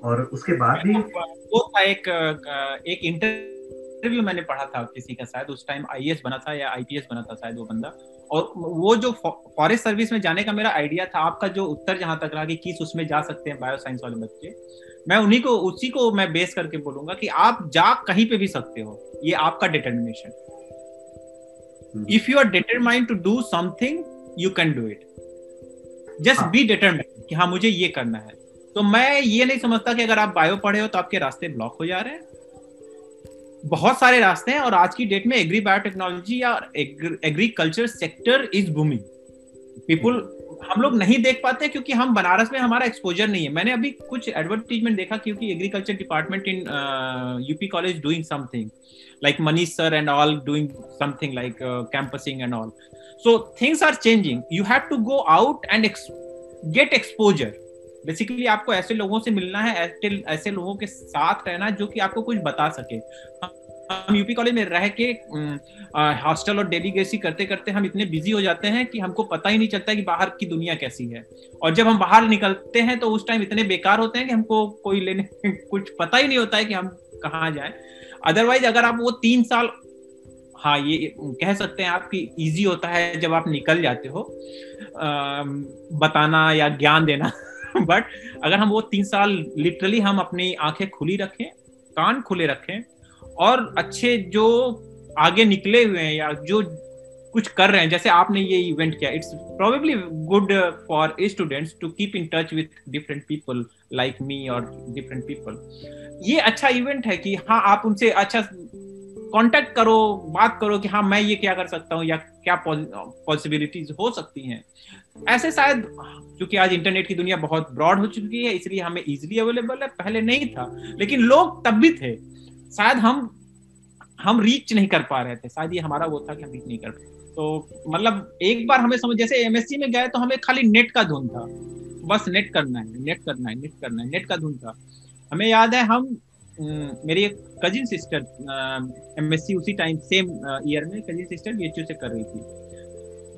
और उसके बाद भी वो था एक एक इंटरव्यू मैंने पढ़ा था किसी का शायद, उस टाइम आईएएस बना था या आईपीएस बना था शायद वो बंदा। और वो जो फॉरेस्ट सर्विस में जाने का मेरा आइडिया था, आपका जो उत्तर जहाँ तक रहा कि किस उसमें जा सकते हैं बायो साइंस वाले बच्चे मैं उन्हीं को उसी को मैं बेस करके बोलूँगा कि आप जा कहीं पे भी सकते हो। ये आपका determination if you are determined to do something you can do it just be determine कि हाँ मुझे ये करना है। तो मैं ये नहीं समझता कि अगर आप बायो पढ़े हो तो आपके रास्ते ब्लॉक हो जा रहे हैं। बहुत सारे रास्ते हैं और आज की डेट में एग्री बायोटेक्नोलॉजी या agriculture sector is booming people हम लोग नहीं देख पाते क्योंकि हम बनारस में हमारा एक्सपोजर नहीं है। मैंने अभी कुछ एडवर्टीजमेंट देखा क्योंकि agriculture department in UP college doing something sir and all doing something like uh, campusing and all. So things are changing. You have to go out and ex- get exposure. Basically आपको ऐसे लोगों से मिलना है ऐसे ऐसे लोगों के साथ रहना जो कि आपको कुछ बता सके। हम यूपी कॉलेज में रह के हॉस्टल और डेलीगेसी करते करते हम इतने बिज़ी हो जाते हैं कि हमको पता ही नहीं चलता कि बाहर की दुनिया कैसी है। और जब हम बाहर निकलते हैं तो उस टाइम इतने बेकार होते हैं कि हमको कोई लेने कुछ पता ही नहीं होता है कि हम कहाँ जाए। अदरवाइज़ अगर आप वो तीन साल हाँ ये कह सकते हैं आपकी इजी होता है जब आप निकल जाते हो आ, बताना या ज्ञान देना। बट अगर हम वो तीन साल लिटरली हम अपनी आँखें खुली रखें कान खुले रखें और अच्छे जो आगे निकले हुए हैं या जो कुछ कर रहे हैं, जैसे आपने ये इवेंट किया it's probably good for students to keep in touch with different people like me और डिफरेंट पीपल ये अच्छा इवेंट है कि हाँ आप उनसे अच्छा कांटेक्ट करो, बात करो कि हाँ मैं ये क्या कर सकता हूँ या क्या पॉसिबिलिटीज हो सकती हैं। ऐसे शायद, क्योंकि आज इंटरनेट की दुनिया बहुत ब्रॉड हो चुकी है, इसलिए हमें इजिली अवेलेबल है, पहले नहीं था, लेकिन लोग तब भी थे। शायद हम हम रीच नहीं कर पा रहे थे। शायद ये हमारा वो था कि हम रीच नहीं कर पाए तो मतलब एक बार हमें समझ, जैसे एमएससी में गए तो हमें खाली नेट का धुन था। बस नेट करना है नेट करना है नेट करना है नेट का धुन था। हमें याद है हम मेरी एक कजिन सिस्टर एमएससी उसी टाइम सेम ईयर में कजिन सिस्टर बी से कर रही थी।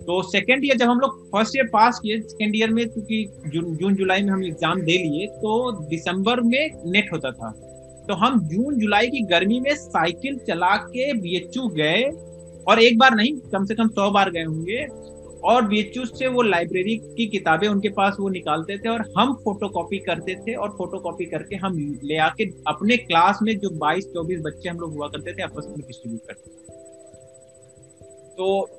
तो सेकेंड ईयर जब हम लोग फ़र्स्ट ईयर पास किए सेकेंड ईयर में क्योंकि जून जून, जुलाई में हम एग्ज़ाम दे लिए तो दिसंबर में नेट होता था। तो हम जून, जुलाई की गर्मी में साइकिल चला के बी गए। और एक बार नहीं, कम से कम सौ बार गए होंगे। और बीएचयू से वो लाइब्रेरी की किताबें उनके पास वो निकालते थे और हम फोटोकॉपी करते थे और फोटोकॉपी करके हम ले आके अपने क्लास में जो 22 24 बच्चे हम लोग हुआ करते थे, आपस में डिस्ट्रीब्यूट करते थे। तो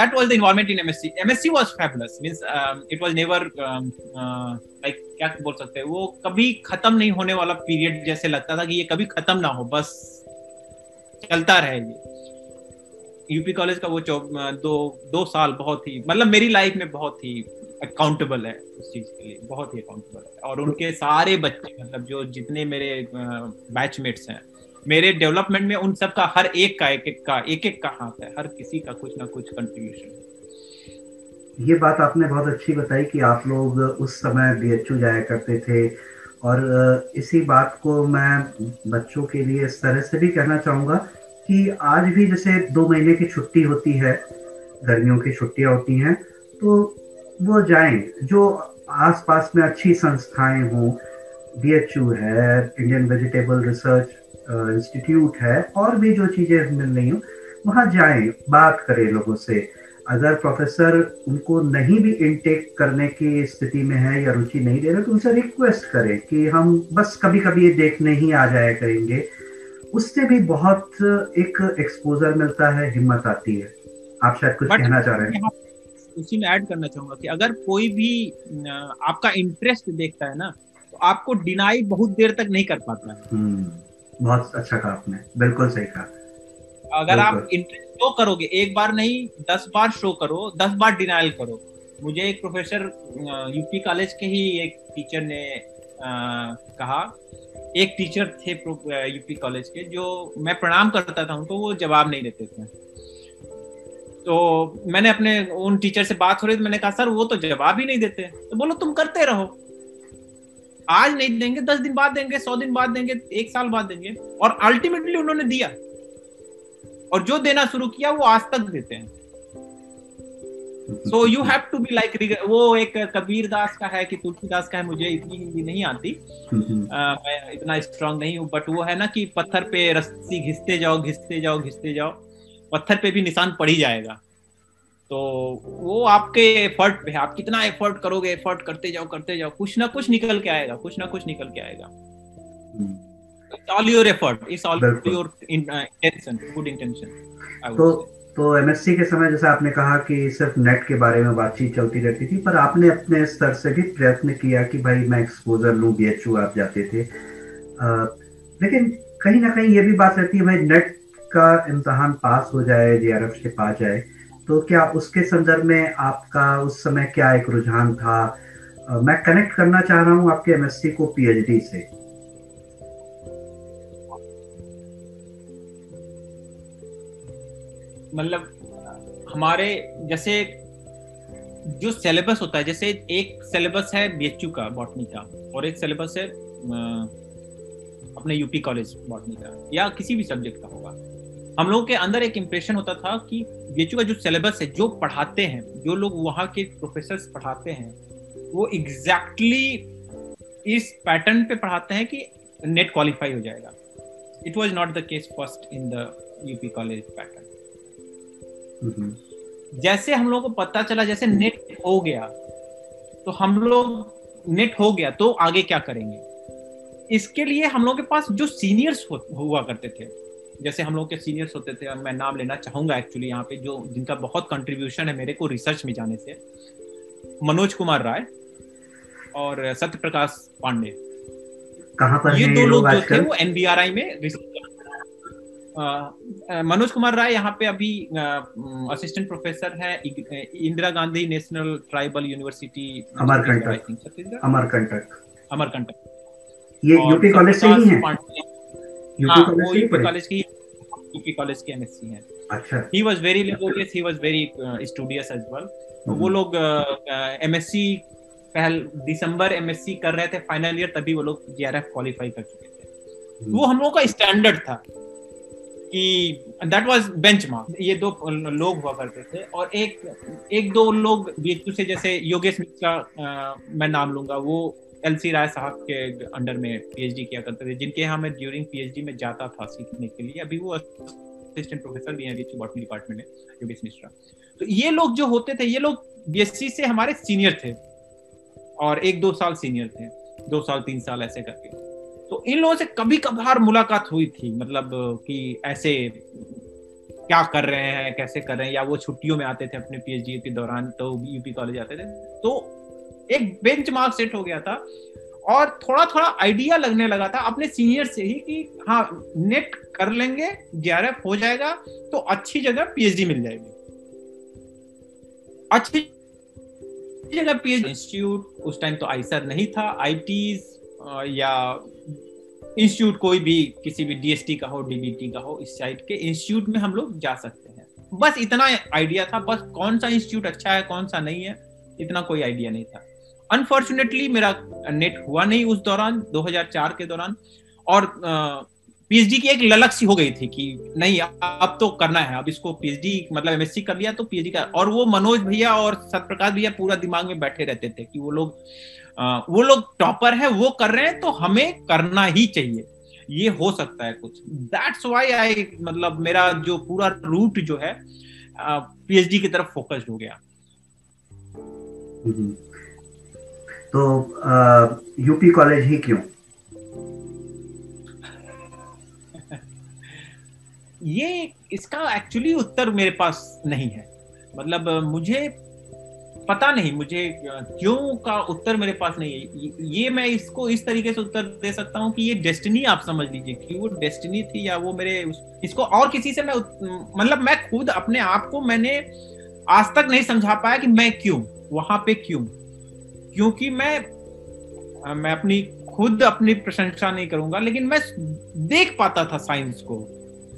that was the environment in MSc. MSc was fabulous. Means um, it was never um, uh, like क्या बोल सकते हैं वो कभी खत्म नहीं होने वाला पीरियड जैसे लगता था कि ये कभी खत्म ना हो बस चलता रहे ये यूपी कॉलेज का वो दो दो साल बहुत ही मतलब मेरी लाइफ में बहुत ही अकाउंटेबल है उस चीज़ के लिए बहुत ही अकाउंटेबल है और उनके सारे बच्चे मतलब जो जितने मेरे बैचमेट्स हैं मेरे डेवलपमेंट में उन सब का हर एक का एक एक का एक एक का हाथ है। हर किसी का कुछ ना कुछ कंट्रीब्यूशन ये बात आपने बहुत अच्छी बताई कि आप लोग उस समय बी जाया करते थे। और इसी बात को मैं बच्चों के लिए इस तरह से भी कहना चाहूँगा कि आज भी जैसे दो महीने की छुट्टी होती है, गर्मियों की छुट्टियाँ होती हैं तो वो जाएँ, जो आसपास में अच्छी संस्थाएँ हों बी है इंडियन वेजिटेबल रिसर्च इंस्टीट्यूट है और भी जो चीज़ें मिल रही हूँ वहाँ जाएँ बात करें लोगों से। अगर प्रोफेसर उनको नहीं भी इनटेक करने की स्थिति में है या रुचि नहीं दे रहे तो उनसे रिक्वेस्ट करें कि हम बस कभी कभी ये देखने ही आ जाया करेंगे। उससे भी बहुत एक एक्सपोजर मिलता है हिम्मत आती है। आप शायद कुछ कहना चाह रहे हैं। उसी में ऐड करना चाहूँगा कि अगर कोई भी आपका इंटरेस्ट देखता है ना तो आपको डिनाई बहुत देर तक नहीं कर पाता है। हम्म, बहुत अच्छा कहा आपने। बिल्कुल सही कहा। अगर आप इंटरेस्ट शो करोगे एक बार नहीं दस बार शो करो दस बार डिनाइल करो। मुझे एक प्रोफेसर यूपी कॉलेज के ही एक टीचर ने आ, कहा। एक टीचर थे यूपी कॉलेज के जो मैं प्रणाम करता था उनको वो जवाब नहीं देते थे। तो मैंने अपने उन टीचर से बात हो रही थी मैंने कहा सर वो तो जवाब ही नहीं देते। तो बोलो तुम करते रहो। आज नहीं देंगे दस दिन बाद देंगे सौ दिन बाद देंगे एक साल बाद देंगे। और अल्टीमेटली उन्होंने दिया। और जो देना शुरू किया वो आज तक देते हैं। So you have to be like वो एक कबीर दास का है कि तुलसीदास का है मुझे इतनी हिंदी नहीं आती। uh, मैं इतना स्ट्रांग नहीं हूँ बट वो है ना कि पत्थर पे रस्सी घिसते जाओ घिसते जाओ घिसते जाओ। पत्थर पे भी निशान पड़ ही जाएगा। तो वो आपके एफर्ट पे है। आप कितना एफर्ट करोगे एफर्ट करते जाओ करते जाओ कुछ ना कुछ निकल के आएगा कुछ ना कुछ निकल के आएगा। All your effort it's all your intention good intention तो तो एमएससी के समय जैसे आपने कहा कि सिर्फ़ नेट के बारे में बातचीत चलती रहती थी पर आपने अपने स्तर से भी प्रयत्न किया कि भाई मैं एक्सपोजर लूँ बी आप जाते थे। आ, लेकिन कहीं ना कहीं ये भी बात रहती है भाई नेट का इम्तहान पास हो जाए जे से पास जाए तो क्या उसके संदर्भ में आपका उस समय क्या एक रुझान था? मैं कनेक्ट करना चाह रहा हूँ आपके एमएससी को पीएचडी से। मतलब हमारे, जैसे जो सिलेबस होता है, जैसे एक सिलेबस है बीएचयू का बॉटनी का, और एक सिलेबस है अपने यूपी कॉलेज बॉटनी का, या किसी भी सब्जेक्ट का होगा। हम लोगों के अंदर एक इम्प्रेशन होता था कि बीएचयू का जो सिलेबस है जो पढ़ाते हैं जो लोग वहाँ के प्रोफेसर पढ़ाते हैं वो एग्जैक्टली exactly इस पैटर्न पे पढ़ाते हैं कि नेट क्वालिफाई हो जाएगा। It was not the case first in the UP college pattern जैसे हम लोग को पता चला जैसे नेट हो गया तो हम लोग नेट हो गया तो आगे क्या करेंगे? इसके लिए हम लोग के पास जो सीनियर्स हुआ करते थे जैसे हम लोग के सीनियर्स होते थे मैं नाम लेना चाहूँगा एक्चुअली यहाँ पे जो जिनका बहुत कंट्रीब्यूशन है मेरे को रिसर्च में जाने से मनोज कुमार राय और सत्य प्रकाश पांडे। कहाँ पर ये दो लोग जो थे वो एनबीआरआई में मनोज कुमार राय यहाँ पे अभी असिस्टेंट प्रोफेसर है Indira Gandhi national tribal university Amarkantak. Amarkantak. Amarkantak. ये यूपी कॉलेज से ही है? यूपी कॉलेज की यूपी कॉलेज के एमएससी हैं। अच्छा। He was very laborious he was very studious as well वो लोग एमएससी पहल दिसंबर एमएससी कर रहे थे फाइनल ईयर तभी वो लोग जीआरएफ क्वालिफाई कर चुके थे। हम्म। वो हम लोगों का स्टैंडर्ड था कि दैट वाज बेंचमार्क ये दो लोग हुआ करते थे और एक एक दो लोग से जैसे योगेश मिश्रा मैं नाम लूँगा वो एल सी राय साहब के अंडर में पीएचडी किया करते थे, जिनके यहाँ मैं ड्यूरिंग पीएचडी में जाता था सीखने के लिए। अभी वो असिस्टेंट प्रोफेसर भी हैं बीएचयू बॉटनी डिपार्टमेंट में योगेश मिश्रा तो ये लोग जो होते थे, ये लोग बीएससी से हमारे सीनियर थे और एक दो साल सीनियर थे, दो साल, तीन साल ऐसे करके। तो इन लोगों से कभी कभार मुलाकात हुई थी मतलब कि ऐसे क्या कर रहे हैं, कैसे कर रहे हैं, या वो छुट्टियों में आते थे अपने पीएचडी के दौरान तो यूपी कॉलेज आते थे। तो एक बेंच मार्क सेट हो गया था और थोड़ा थोड़ा आइडिया लगने लगा था अपने सीनियर से ही कि हाँ नेट कर लेंगे जेआरएफ हो जाएगा तो अच्छी जगह पीएचडी मिल जाएगी। अच्छी जगह पीएचडी इंस्टीट्यूट उस टाइम तो आईसर नहीं था। आईटीज या इंस्टीट्यूट कोई भी, किसी भी डीएसटी का हो डीबीटी का हो, इस साइड के इंस्टीट्यूट में हम लोग जा सकते हैं। बस इतना आइडिया था, बस कौन सा इंस्टीट्यूट अच्छा है, कौन सा नहीं है, इतना कोई आइडिया नहीं था। अनफॉर्चुनेटली मेरा नेट हुआ नहीं उस दौरान 2004 के दौरान। और पीएचडी की एक ललक सी हो गई थी कि नहीं, अब तो करना है। अब इसको पीएचडी मतलब एमएससी कर लिया तो पीएचडी का। और वो मनोज भैया और सत्यप्रकाश भैया पूरा दिमाग में बैठे रहते थे कि वो लोग वो लोग टॉपर है, वो कर रहे हैं तो हमें करना ही चाहिए। ये हो सकता है कुछ। दैट्स वाई आई मतलब मेरा जो पूरा रूट जो है पीएचडी की तरफ़ फोकस्ड हो गया। हम्म। तो यूपी कॉलेज ही क्यों? ये इसका एक्चुअली उत्तर मेरे पास नहीं है। मतलब मुझे पता नहीं, मुझे क्यों का उत्तर मेरे पास नहीं है। ये मैं इसको इस तरीके से उत्तर दे सकता हूँ कि ये डेस्टिनी आप समझ लीजिए, कि वो डेस्टिनी थी या वो मेरे इसको और किसी से मैं मतलब मैं खुद अपने आप को मैंने आज तक नहीं समझा पाया कि मैं क्यों, वहाँ पे क्यों। क्योंकि मैं मैं अपनी, खुद अपनी प्रशंसा नहीं करूँगा, लेकिन मैं देख पाता था साइंस को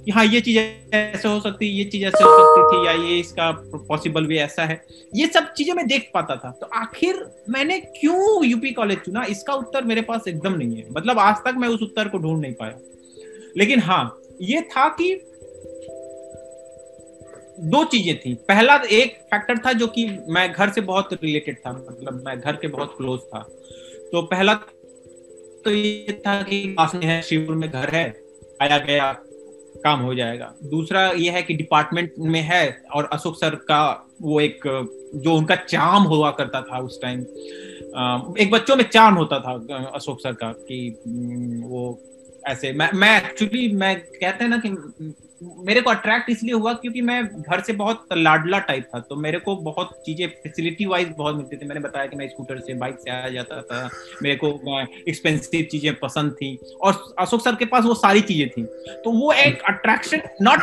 कि हाँ ये चीज़ ऐसे हो सकती, ये चीज़ ऐसे हो सकती थी या ये इसका पॉसिबल भी ऐसा है। ये सब चीज़ें मैं देख पाता था। तो आखिर मैंने क्यों यूपी कॉलेज चुना, इसका उत्तर मेरे पास एकदम नहीं है। मतलब आज तक मैं उस उत्तर को ढूंढ नहीं पाया। लेकिन हाँ ये था कि दो चीज़ें थी। पहला एक फैक्टर था जो कि मैं घर से बहुत रिलेटेड था मतलब मैं घर के बहुत क्लोज था। तो पहला तो ये था कि पास में है, शिवपुर में घर है, आया गया, काम हो जाएगा। दूसरा ये है कि डिपार्टमेंट में है और अशोक सर का वो एक, जो उनका चाम हुआ करता था उस टाइम एक बच्चों में चाम होता था, अशोक सर का कि वो ऐसे, मैं मैं एक्चुअली मैं कहते हैं ना कि मेरे को अट्रैक्ट इसलिए हुआ क्योंकि मैं घर से बहुत लाडला टाइप था तो मेरे को बहुत चीज़ें फैसिलिटी वाइज बहुत मिलती थी। मैंने बताया कि मैं स्कूटर से बाइक से आया जाता था। मेरे को एक्सपेंसिव चीज़ें पसंद थी और अशोक सर के पास वो सारी चीज़ें थी। तो वो एक attraction not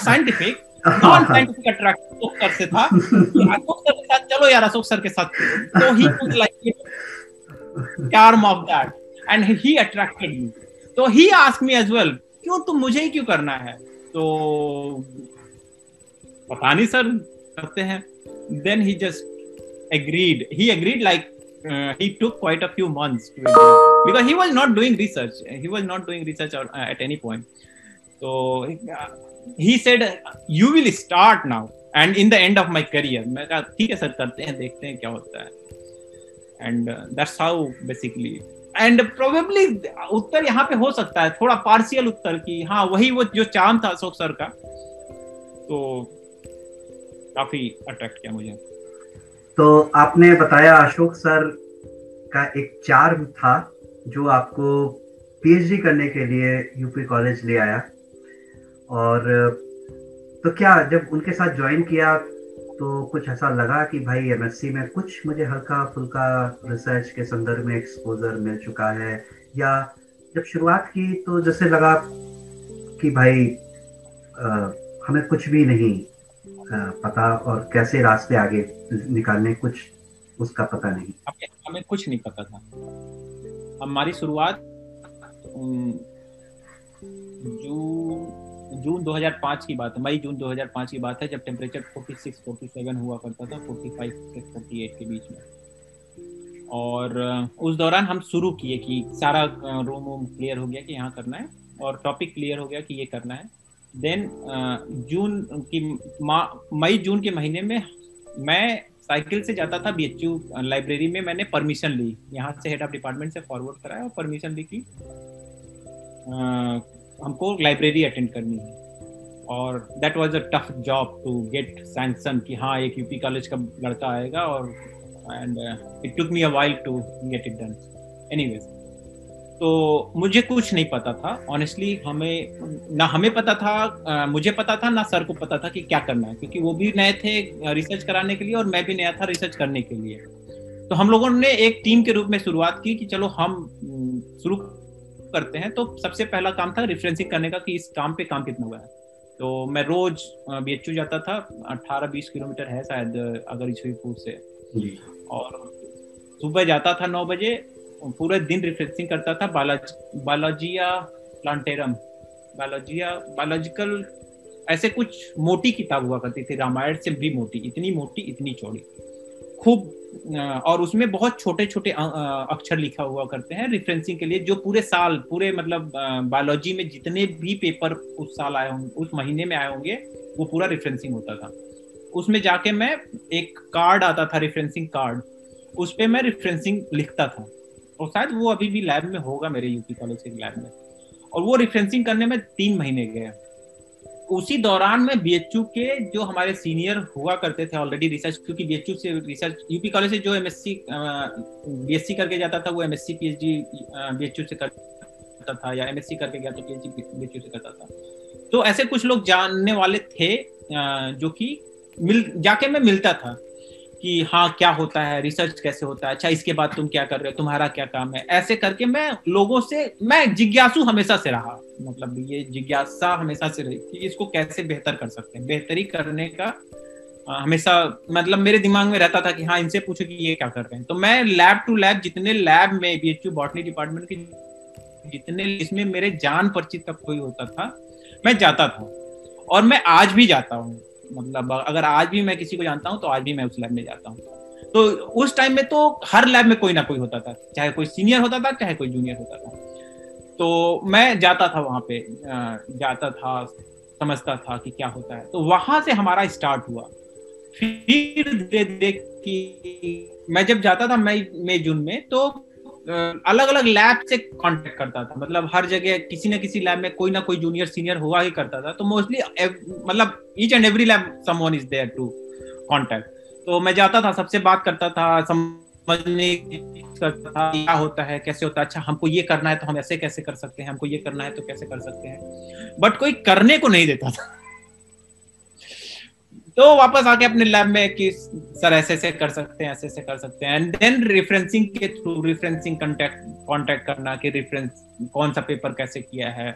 scientific non scientific attraction Ashok sir से था अशोक सर के साथ चलो यार, अशोक सर के साथ तो he could like charm of that. And he attracted me. तो he ask me as well क्यों तुम मुझे ही क्यों करना है? तो पता नहीं सर करते हैं then he just agreed he agreed like uh, he took quite a few months to because he was not doing research he was not doing research or, uh, at any point so uh, he said you will start now and in the end of my career मैं कहा ठीक है sir करते हैं देखते हैं क्या होता है and that's how basically and probably उत्तर यहाँ पे हो सकता है, थोड़ा पार्शियल उत्तर की हाँ वही वो जो चाँद था अशोक सर का तो काफ़ी अट्रैक्ट किया मुझे। तो आपने बताया अशोक सर का एक चार्म था, जो आपको पीएचडी करने के लिए यूपी कॉलेज ले आया। और तो क्या जब उनके साथ ज्वाइन किया तो कुछ ऐसा लगा कि भाई एमएससी में कुछ मुझे हल्का फुल्का रिसर्च के संदर्भ में एक्सपोजर मिल चुका है? या जब शुरुआत की तो जैसे लगा कि भाई आ, हमें कुछ भी नहीं आ, पता और कैसे रास्ते आगे निकालने कुछ उसका पता नहीं। हमें, हमें कुछ नहीं पता था। हमारी शुरुआत जून जून 2005 की बात है, मई जून 2005 की बात है, जब टेम्परेचर 46 47 हुआ करता था 45 से 48 के बीच में। और उस दौरान हम शुरू किए कि सारा रूम वूम क्लियर हो गया कि यहाँ करना है, और टॉपिक क्लियर हो गया कि ये करना है। देन जून की मई जून के महीने में मैं साइकिल से जाता था बीएचयू लाइब्रेरी में मैंने परमिशन ली। यहाँ से हेड ऑफ़ डिपार्टमेंट से फॉरवर्ड कराया और परमिशन ली कि हमको लाइब्रेरी अटेंड करनी है। और that was a tough job to get sanction कि हाँ एक यूपी कॉलेज का लड़का आएगा और and it took me a while to get it done anyways तो मुझे कुछ नहीं पता था। ऑनेस्टली हमें ना हमें पता था आ, मुझे पता था ना सर को पता था कि क्या करना है क्योंकि वो भी नए थे रिसर्च कराने के लिए और मैं भी नया था रिसर्च करने के लिए। तो हम लोगों ने एक टीम के रूप में शुरुआत की कि चलो हम शुरू करते हैं तो सबसे पहला काम था रेफरेंसिंग करने का कि इस काम पे काम कितना हुआ है। तो मैं रोज बी जाता था अट्ठारह बीस किलोमीटर है शायद अगर ईश्वरीपुर से। और सुबह जाता था नौ बजे पूरे दिन रिफ्रेंसिंग करता था बायोलॉजिया प्लांटेरम। बायोलॉजिया बायोलॉजिकल ऐसे कुछ मोटी किताब हुआ करती थी रामायण से भी मोटी इतनी मोटी इतनी चौड़ी। खूब और उसमें बहुत छोटे छोटे अक्षर लिखा हुआ करते हैं रिफरेंसिंग के लिए, जो पूरे साल, पूरे मतलब बायोलॉजी में जितने भी पेपर उस साल आए होंगे उस महीने में आए होंगे, वो पूरा रिफरेंसिंग होता था। उसमें जाके मैं एक कार्ड आता था रिफरेंसिंग कार्ड उस पर मैं रिफरेंसिंग लिखता था। और शायद वो अभी भी लैब में होगा मेरे यूपी कॉलेज के लैब में। और वो रिफरेंसिंग करने में तीन महीने गए उसी दौरान में बीएचयू के जो हमारे सीनियर हुआ करते थे ऑलरेडी रिसर्च क्योंकि बीएचयू से रिसर्च यूपी कॉलेज से जो एम एस सी करके जाता था, वो एमएससी पीएचडी बीएचयू से करता था या एमएससी करके गया तो पीएचडी बीएचयू से करता था। तो ऐसे कुछ लोग जानने वाले थे जो कि मिल, जाके मैं मिलता था। कि हाँ क्या होता है? रिसर्च कैसे होता है? अच्छा इसके बाद तुम क्या कर रहे हो? तुम्हारा क्या काम है? ऐसे करके मैं लोगों से, मैं जिज्ञासु हमेशा से रहा। मतलब ये जिज्ञासा हमेशा से रही कि इसको कैसे बेहतर कर सकते हैं? बेहतरी करने का हमेशा मतलब मेरे दिमाग में रहता था कि हाँ इनसे पूछो कि ये क्या कर रहे हैं। तो मैं लैब टू लैब जितने लैब में बी एच बॉटनी डिपार्टमेंट के जितने इसमें मेरे जान परिचित का कोई होता था, मैं जाता था। और मैं आज भी जाता हूँ। मतलब अगर आज भी मैं किसी को जानता हूँ तो आज भी मैं उस लैब में जाता हूँ। तो उस टाइम में तो हर लैब में कोई ना कोई होता था, चाहे कोई सीनियर होता था, चाहे कोई जूनियर होता था। तो मैं जाता था वहाँ पे जाता था, समझता था कि क्या होता है। तो वहाँ से हमारा स्टार्ट हुआ। फिर धीरे धीरे कि मैं जब जाता था मई मई, जून में तो अलग अलग लैब से कांटेक्ट करता था। मतलब हर जगह किसी न किसी लैब में कोई ना कोई जूनियर सीनियर हुआ ही करता था। तो मोस्टली मतलब each and every lab someone is there to contact तो मैं जाता था, सबसे बात करता था सम समझने क्या होता है, कैसे होता है अच्छा हमको ये करना है तो हम ऐसे कैसे कर सकते हैं, हमको ये करना है तो कैसे कर सकते हैं। बट कोई करने को नहीं देता था। तो वापस आके अपने लैब में कि सर ऐसे ऐसे कर सकते हैं ऐसे ऐसे कर सकते हैं। एंड देन रेफरेंसिंग के थ्रू रेफरेंसिंग कांटेक्ट कांटेक्ट करना कि रेफरेंस कौन सा पेपर कैसे किया है।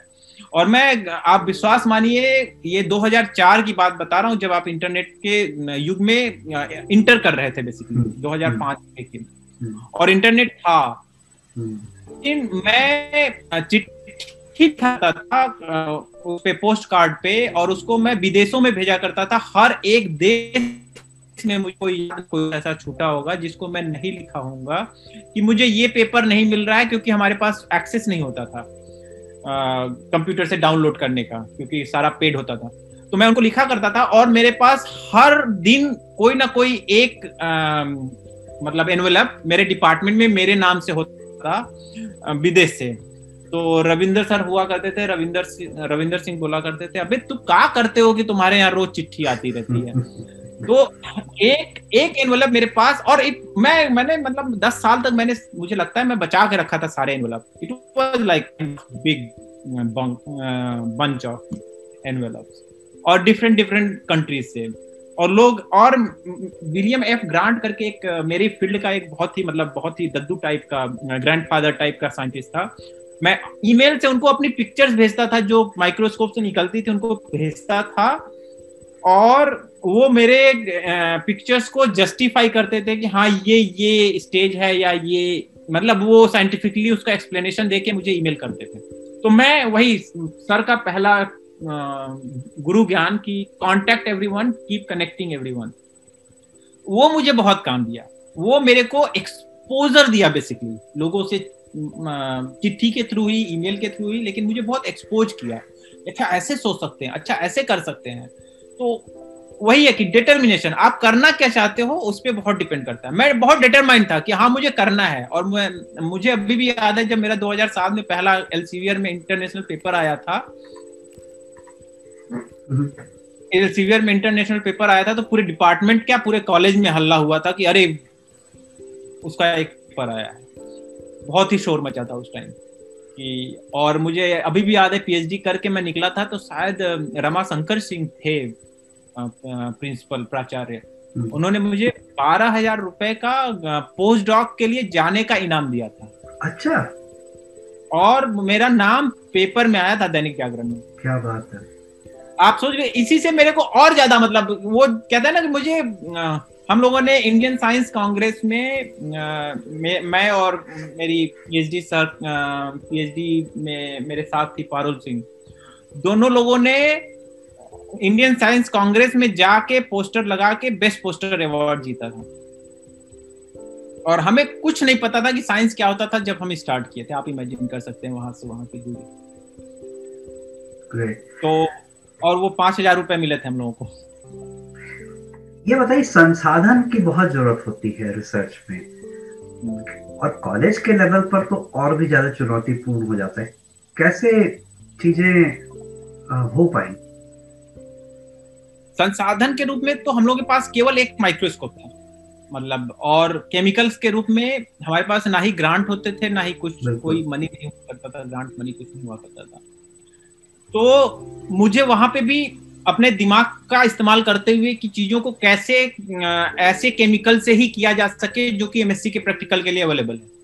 और मैं आप विश्वास मानिए ये 2004 की बात बता रहा हूँ जब आप इंटरनेट के युग में इंटर कर रहे थे बेसिकली 2005 के और इंटरनेट था। लेकिन मैं चिट्ठी खाता था उस पे पोस्ट कार्ड पे और उसको मैं विदेशों में भेजा करता था। हर एक देश में मुझे कोई कोई ऐसा छूटा होगा जिसको मैं नहीं लिखा होगा कि मुझे ये पेपर नहीं मिल रहा है क्योंकि हमारे पास एक्सेस नहीं होता था कंप्यूटर से डाउनलोड करने का क्योंकि सारा पेड होता था। तो मैं उनको लिखा करता था और मेरे पास हर दिन कोई ना कोई एक आ, मतलब एनवेलप मेरे डिपार्टमेंट में मेरे नाम से होता था विदेश से। तो रविंदर सर हुआ करते थे रविंदर सिंह रविंदर सिंह बोला करते थे अबे तू क्या करते हो कि तुम्हारे यहाँ रोज चिट्ठी आती रहती है? तो एक एक एनवेलप मेरे पास और एक मैं मैंने मतलब दस साल तक मैंने मुझे लगता है मैं बचा के रखा था सारे envelope it was like big bunch of envelopes और डिफरेंट डिफरेंट कंट्रीज़ से. और लोग और विलियम एफ़ ग्रांट करके एक मेरी फ़ील्ड का एक बहुत ही मतलब बहुत ही दद्दू टाइप का ग्रैंडफादर टाइप का साइंटिस्ट था। मैं ईमेल से उनको अपनी पिक्चर्स भेजता था, जो माइक्रोस्कोप से निकलती थी, उनको भेजता था। और वो मेरे पिक्चर्स को जस्टिफाई करते थे कि हाँ ये ये स्टेज है या ये मतलब वो साइंटिफिकली उसका एक्सप्लेनेशन देके मुझे ईमेल करते थे। तो मैं वही सर का पहला गुरु ज्ञान की contact everyone keep connecting everyone वो मुझे बहुत काम दिया। वो मेरे को एक्सपोजर दिया बेसिकली लोगों से चिट्ठी के थ्रू ही ईमेल के थ्रू ही, लेकिन मुझे बहुत एक्सपोज किया। अच्छा ऐसे सोच सकते हैं अच्छा ऐसे कर सकते हैं। तो वही है कि डिटर्मिनेशन आप करना क्या चाहते हो, उस पर बहुत डिपेंड करता है। मैं बहुत डिटरमाइंड था कि हाँ मुझे करना है, और मुझे अभी भी याद है जब मेरा 2007 में पहला एलसीवियर में इंटरनेशनल पेपर आया था। एलसीवियर में इंटरनेशनल पेपर आया था तो पूरे डिपार्टमेंट क्या पूरे कॉलेज में हल्ला हुआ था कि अरे, उसका एक पेपर आया है। बहुत ही शोर मचा था उस टाइम कि और मुझे अभी भी याद है पीएचडी करके मैं निकला था तो शायद रमा शंकर सिंह थे प्रिंसिपल प्राचार्य। हम्म। उन्होंने मुझे बारह हज़ार रुपए का पोस्ट डॉक के लिए जाने का इनाम दिया था। अच्छा। और मेरा नाम पेपर में आया था दैनिक जागरण में। क्या बात है। आप सोच रहे इसी से मेरे को और ज़्यादा मतलब वो कहते हैं ना कि मुझे हम लोगों ने इंडियन साइंस कांग्रेस में आ, मैं और मेरी पीएचडी सर पीएचडी में मेरे साथ थी पारुल सिंह दोनों लोगों ने इंडियन साइंस कांग्रेस में जाके पोस्टर लगा के बेस्ट पोस्टर अवार्ड जीता था। और हमें कुछ नहीं पता था कि साइंस क्या होता था जब हम स्टार्ट किए थे। आप इमेजिन कर सकते हैं वहाँ से वहाँ की दूरी। तो और वो पाँच हज़ार रुपए मिले थे हम लोगों को। ये बताइए संसाधन की बहुत ज़रूरत होती है रिसर्च में। और कॉलेज के लेवल पर तो और भी ज़्यादा चुनौतीपूर्ण हो जाता है। कैसे चीज़ें हो पाई संसाधन के रूप में तो हम लोग के पास केवल एक माइक्रोस्कोप था। मतलब और केमिकल्स के रूप में हमारे पास ना ही ग्रांट होते थे ना ही कुछ कोई मनी नहीं हुआ करता था ग्रांट मनी कुछ नहीं हुआ करता था। तो मुझे वहाँ पे भी अपने दिमाग का इस्तेमाल करते हुए कि चीज़ों को कैसे ऐसे केमिकल से ही किया जा सके जो कि एमएससी के प्रैक्टिकल के लिए अवेलेबल है।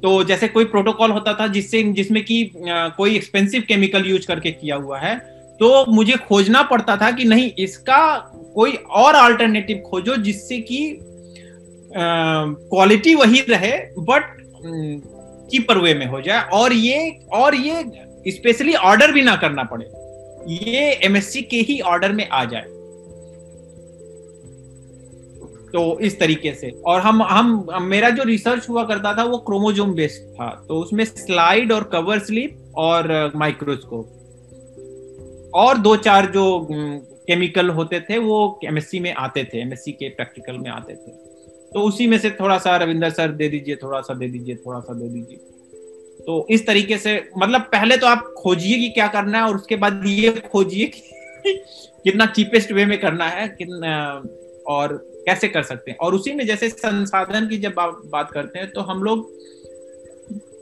तो जैसे कोई प्रोटोकॉल होता था जिससे, जिसमें कि कोई एक्सपेंसिव केमिकल यूज़ करके किया हुआ है तो मुझे खोजना पड़ता था कि नहीं, इसका कोई और अल्टरनेटिव खोजो जिससे कि क्वालिटी वही रहे बट कीपर वे में हो जाए। और ये और ये स्पेशली ऑर्डर भी ना करना पड़े। ये एमएससी के ही ऑर्डर में आ जाए। तो इस तरीके से। और हम हम, मेरा जो रिसर्च हुआ करता था, वो क्रोमोजोम बेस्ड था। तो उसमें स्लाइड और कवर स्लिप और माइक्रोस्कोप और दो चार जो केमिकल होते थे, वो एमएससी में आते थे। एमएससी के प्रैक्टिकल में आते थे। तो उसी में से थोड़ा सा रविंदर सर दे दीजिए, थोड़ा सा दे दीजिए, थोड़ा सा दे दीजिए। तो इस तरीके से मतलब पहले तो आप खोजिए कि क्या करना है और उसके बाद ये खोजिए कि कितना चीपेस्ट वे में करना है, कितना, और कैसे कर सकते हैं। और उसी में जैसे संसाधन की जब बात करते हैं तो हम लोग,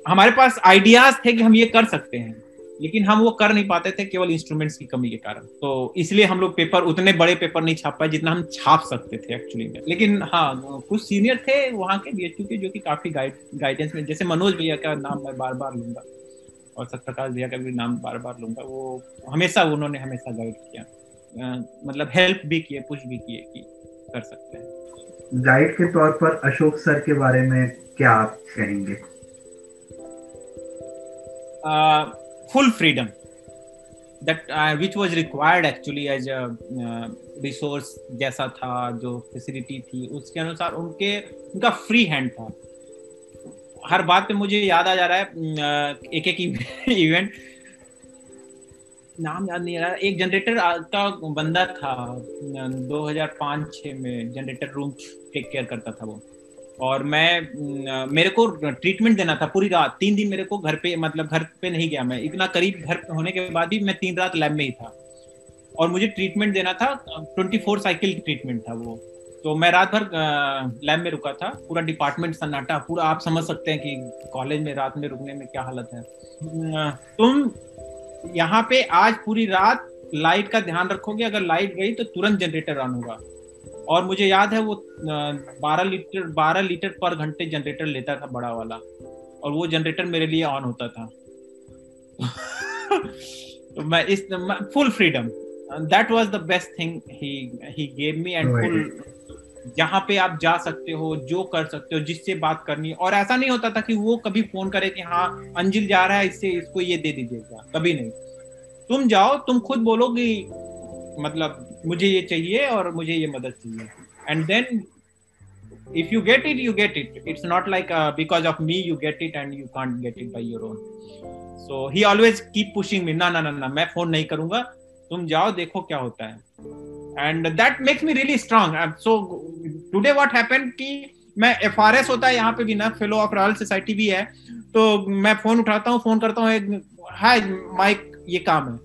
हमारे पास आइडियाज़ थे कि हम ये कर सकते हैं। लेकिन हम वो कर नहीं पाते थे केवल इंस्ट्रूमेंट्स की कमी के कारण। तो इसलिए हम लोग पेपर उतने बड़े पेपर नहीं छाप पाए जितना हम छाप सकते थे एक्चुअली में लेकिन हाँ कुछ सीनियर थे वहाँ के बी के जो कि काफ़ी गाइड गाइडेंस में जैसे मनोज भैया का नाम मैं बार बार लूँगा और सत्यप्रकाश भैया का भी नाम बार बार लूँगा वो हमेशा उन्होंने हमेशा गाइड किया। आ, मतलब हेल्प भी किए पुश भी किए कि कर सकते हैं। गाइड के तौर पर अशोक सर के बारे में क्या आप कहेंगे? Full freedom that uh, which was required actually as a uh, resource जैसा था जो फैसिलिटी थी उसके अनुसार उनके उनका फ्री हैंड था। हर बात पे मुझे याद आ जा रहा है एक एक इवेंट नाम याद नहीं आ रहा। एक जनरेटर का बंदा था 2005-6 में जनरेटर रूम टेक केयर करता था वो। और मैं मेरे को ट्रीटमेंट देना था पूरी रात। तीन दिन मेरे को घर पे मतलब घर पे नहीं गया मैं। इतना करीब घर होने के बाद भी मैं तीन रात लैब में ही था। और मुझे ट्रीटमेंट देना था ट्वेंटी फोर साइकिल ट्रीटमेंट था वो। तो मैं रात भर लैब में रुका था। पूरा डिपार्टमेंट सन्नाटा, पूरा आप समझ सकते हैं कि कॉलेज में रात में रुकने में क्या हालत है। तुम यहाँ पे आज पूरी रात लाइट का ध्यान रखोगे। अगर लाइट गई तो तुरंत जनरेटर ऑन होगा। और मुझे याद है वो बारह लीटर बारह लीटर पर घंटे जनरेटर लेता था बड़ा वाला। और वो जनरेटर मेरे लिए ऑन होता था। तो मैं इस full freedom that was the best thing he he gave me and full जहाँ पे आप जा सकते हो जो कर सकते हो जिससे बात करनी और ऐसा नहीं होता था कि वो कभी फ़ोन करे कि हाँ अंजिल जा रहा है इससे इसको ये दे दीजिएगा। कभी नहीं। तुम जाओ तुम खुद बोलो कि मतलब मुझे ये चाहिए और मुझे ये मदद चाहिए। And then you get it you get it. It's not like uh, because of me you get it and you can't get it by your own. So he always keep pushing me ना ना ना मैं phone नहीं करूँगा। तुम जाओ देखो क्या होता है. And that makes me really strong so today what happened कि मैं एफ़ आर एस होता है यहाँ पे भी ना फेलो ऑफ़ रॉयल सोसाइटी भी है। तो मैं फ़ोन उठाता हूँ फ़ोन करता हूँ माइक ये काम है।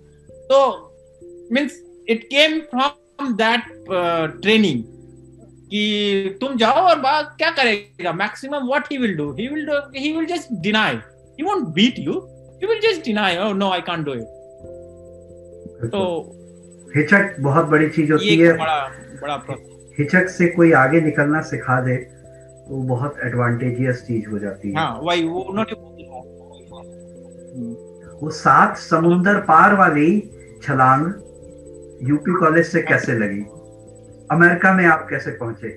तो means it came from that training कि तुम जाओ और बात क्या करेगा? Maximum what he will do he will do he will just deny he won't beat you he will just deny oh no I can't do it तो हिचक बहुत बड़ी चीज़ होती है। बड़ा बड़ा हिचक से कोई आगे निकलना सिखा दे तो बहुत एडवांटेजियस चीज़ हो जाती है। हाँ वही वो उन्होंने वो सात समुंदर पार वाली छलांग यूपी कॉलेज से कैसे लगी? अमेरिका में आप कैसे पहुँचे?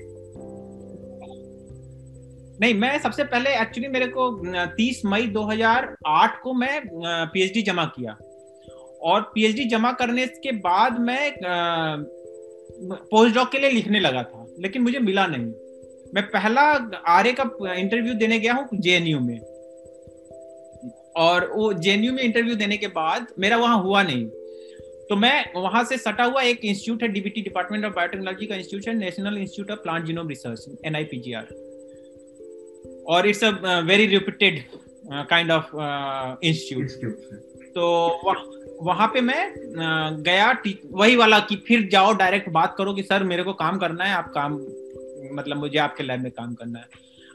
नहीं, मैं सबसे पहले एक्चुअली मेरे को 30 मई 2008 को मैं पीएचडी जमा किया। और पीएचडी जमा करने के बाद मैं पोस्ट डॉक के लिए लिखने लगा था, लेकिन मुझे मिला नहीं। मैं पहला आर्य का इंटरव्यू देने गया हूँ जेएनयू में। और वो जेएनयू में इंटरव्यू देने के बाद मेरा वहाँ हुआ नहीं। तो मैं वहाँ से सटा हुआ एक इंस्टीट्यूट है डीबीटी डिपार्टमेंट ऑफ़ बायोटेक्नोलॉजी का इंस्टीट्यूट है national institute of plant genome research NIPGR और it's a very reputed kind of institute तो वहाँ पे मैं uh, गया वही वाला कि फिर जाओ डायरेक्ट बात करो कि सर मेरे को काम करना है आप काम मतलब मुझे आपके लैब में काम करना है.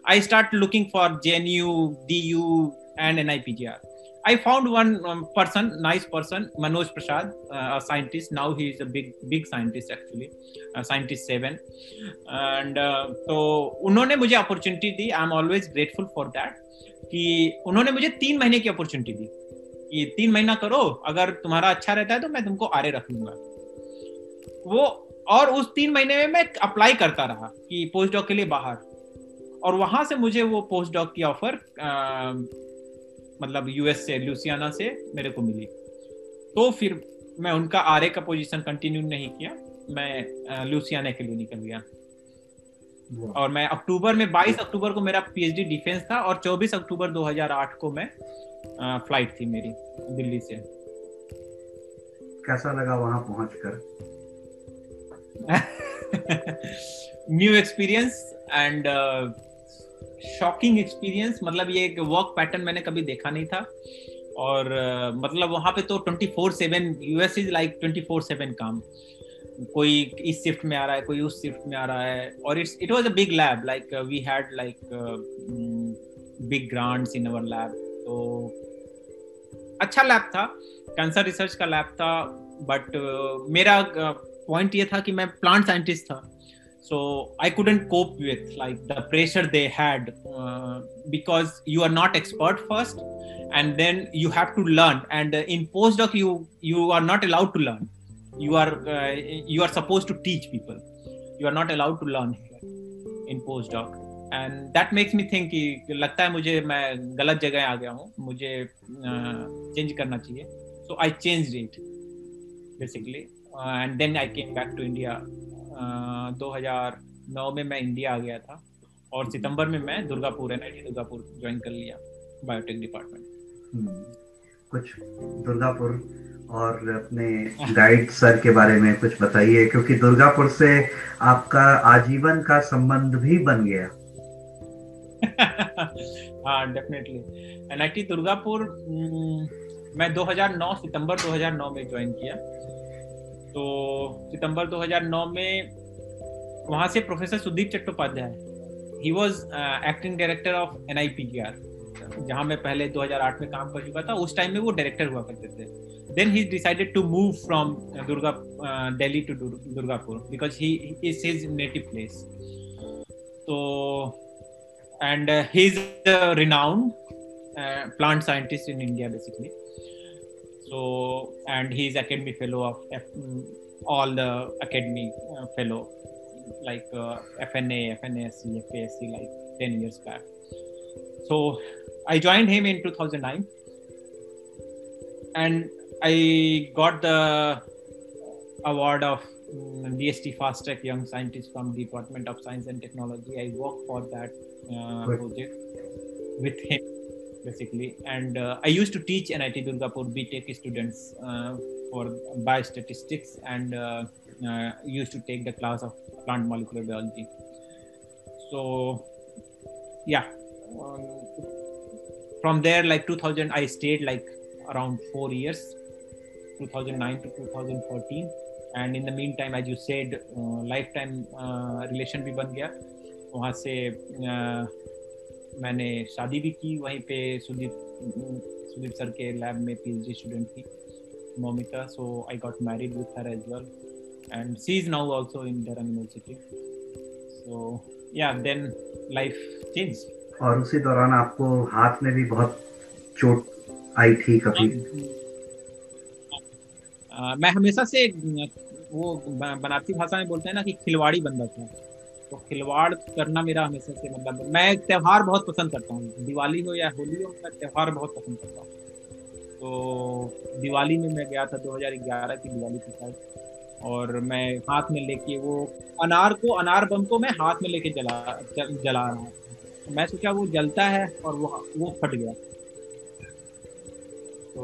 I start looking for J N U D U and N I P G R I found one um, person, nice person, Manoj Prasad, uh, a scientist. Now he is a big, big scientist actually, uh, scientist seven. And uh, तो उन्होंने मुझे opportunity the. I am always grateful for that कि उन्होंने मुझे तीन महीने की opportunity दी. कि तीन महीना करो. अगर तुम्हारा अच्छा रहता है तो मैं तुमको आरे रख लूँगा. वो और उस तीन महीने में मैं अप्लाई करता रहा कि पोस्ट डॉक के लिए बाहर. और वहाँ से मुझे वो पोस्ट डॉक की ऑफ़र मतलब यूएस से लुसियाना से मेरे को मिली। तो फिर मैं उनका आरए का पोजीशन कंटिन्यू नहीं किया। मैं लुसियाना के लिए निकल गया। और मैं अक्टूबर में 22 अक्टूबर को मेरा पीएचडी डिफेंस था और 24 अक्टूबर 2008 को मैं फ़्लाइट थी मेरी दिल्ली से। कैसा लगा वहाँ पहुंचकर new experience and shocking experience मतलब ये एक वर्क पैटर्न मैंने कभी देखा नहीं था। और uh, मतलब वहाँ पे तो 24 seven US is like 24 seven काम। कोई इस शिफ्ट में आ रहा है कोई उस शिफ्ट में आ रहा है। और it's it was a big lab like we had like big grants in our lab तो अच्छा लैब था। कैंसर रिसर्च का लैब था बट uh, मेरा पॉइंट uh, ये था कि मैं प्लांट साइंटिस्ट था। so i couldn't cope with like the pressure they had uh, because you are not expert first and then you have to learn and uh, in postdoc you you are not allowed to learn you are uh, you are supposed to teach people you are not allowed to learn in postdoc and that makes me think कि लगता है मुझे मैं गलत जगह आ गया हूँ मुझे चेंज uh, करना चाहिए so I change it basically And then I came back to India 2009 में मैं इंडिया आ गया था। और सितंबर में मैं Durgapur N I Durgapur join कर लिया बायोटेक डिपार्टमेंट हम्म, कुछ दुर्गापुर और अपने गाइड सर के बारे में कुछ बताइए क्योंकि दुर्गापुर से आपका आजीवन का संबंध भी बन गया। हाँ डेफिनेटली एनआईटी दुर्गापुर मैं 2009 सितंबर 2009 में ज्वाइन किया। तो सितंबर 2009 में वहाँ से professor Sudip Chattopadhyay he was acting director of N I P R जहाँ मैं पहले 2008 में काम कर चुका था, उस टाइम में वो डायरेक्टर हुआ करते थे। Then he decided to move from Durga uh, Delhi to Durgapur because he is his native place तो and he is renowned plant scientist in India basically So, and he's academy fellow of F, all the academy uh, fellow like uh, FNA, FNASC, FASC, like 10 years back. So, I joined him in 2009 and I got the award of DST Fast Track Young Scientist from Department of Science and Technology. I worked for that uh, project with him basically, and uh, I used to teach NIT Durgapur BTech students uh, for biostatistics and uh, uh, used to take the class of plant molecular biology. So, yeah. Um, from there, like 2000, I stayed like around four years 2009 to 2014 and in the meantime as you said lifetime relation भी बन गया वहाँ से uh, मैंने शादी भी की वहीं पे सुदीप सुदीप सर के लैब में पीएचडी स्टूडेंट थी Momita so I got married with her as well and she is now also in Durham university so yeah then life change और उसी दौरान आपको हाथ में भी बहुत चोट आई थी कभी? मैं हमेशा से वो बनारसी भाषा में बोलते हैं ना कि खिलवाड़ी बंदा था। तो खिलवाड़ करना मेरा हमेशा से मतलब मैं त्यौहार बहुत पसंद करता हूँ। दिवाली हो या होली हो मैं त्यौहार बहुत पसंद करता हूँ। तो दिवाली में मैं गया था 2011 की दिवाली के साथ और मैं हाथ में लेके वो अनार को अनार बम को मैं हाथ में लेके जला जल, जला रहा हूँ। मैं सोचा वो जलता है और वो वो फट गया। तो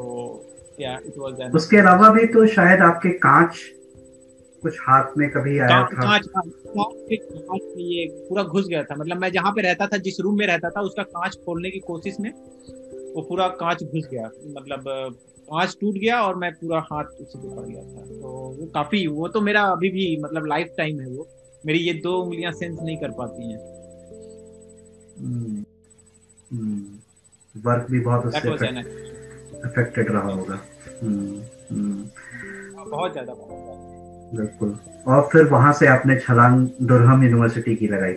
it was an उसके अलावा भी तो शायद आपके कांच कुछ हाथ में कभी आया था? कांच कांच ये पूरा घुस गया था। मतलब मैं जहाँ पे रहता था जिस रूम में रहता था उसका कांच खोलने की कोशिश में वो पूरा कांच घुस गया। मतलब कांच टूट गया और मैं पूरा हाथ उसी पे पड़ गया था। तो वो काफ़ी वो तो मेरा अभी भी मतलब लाइफ टाइम है वो। मेरी ये दो उंगलियाँ सेंस नहीं कर पाती हैं। Work hmm, hmm. भी बहुत उससे अफेक्टेड रहा होगा। हम्म। बहुत ज़्यादा। बिल्कुल। और फिर वहाँ से आपने छलांग दुर्हम यूनिवर्सिटी की लगाई?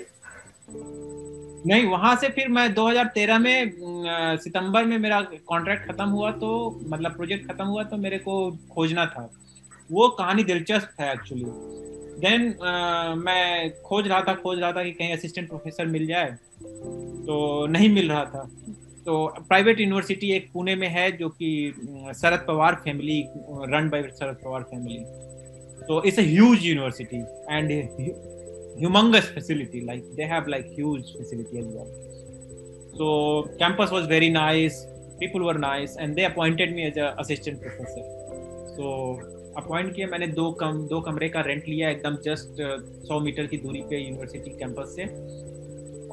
नहीं वहाँ से फिर मैं 2013 में सितंबर में मेरा कॉन्ट्रैक्ट खत्म हुआ तो मतलब प्रोजेक्ट खत्म हुआ तो मेरे को खोजना था। वो कहानी दिलचस्प है एक्चुअली देन uh, मैं खोज रहा था खोज रहा था कि कहीं असिस्टेंट प्रोफेसर मिल जाए तो नहीं मिल रहा था। तो प्राइवेट यूनिवर्सिटी एक पुणे में है जो कि Sharad Pawar family run by Sharad Pawar family so it's a huge university and humongous facility like they have like huge facility as well so campus was very nice people were nice and they appointed me as a assistant professor so appoint किया मैंने दो कम दो कमरे का rent लिया एकदम just सौ metre की दूरी पे यूनिवर्सिटी कैंपस से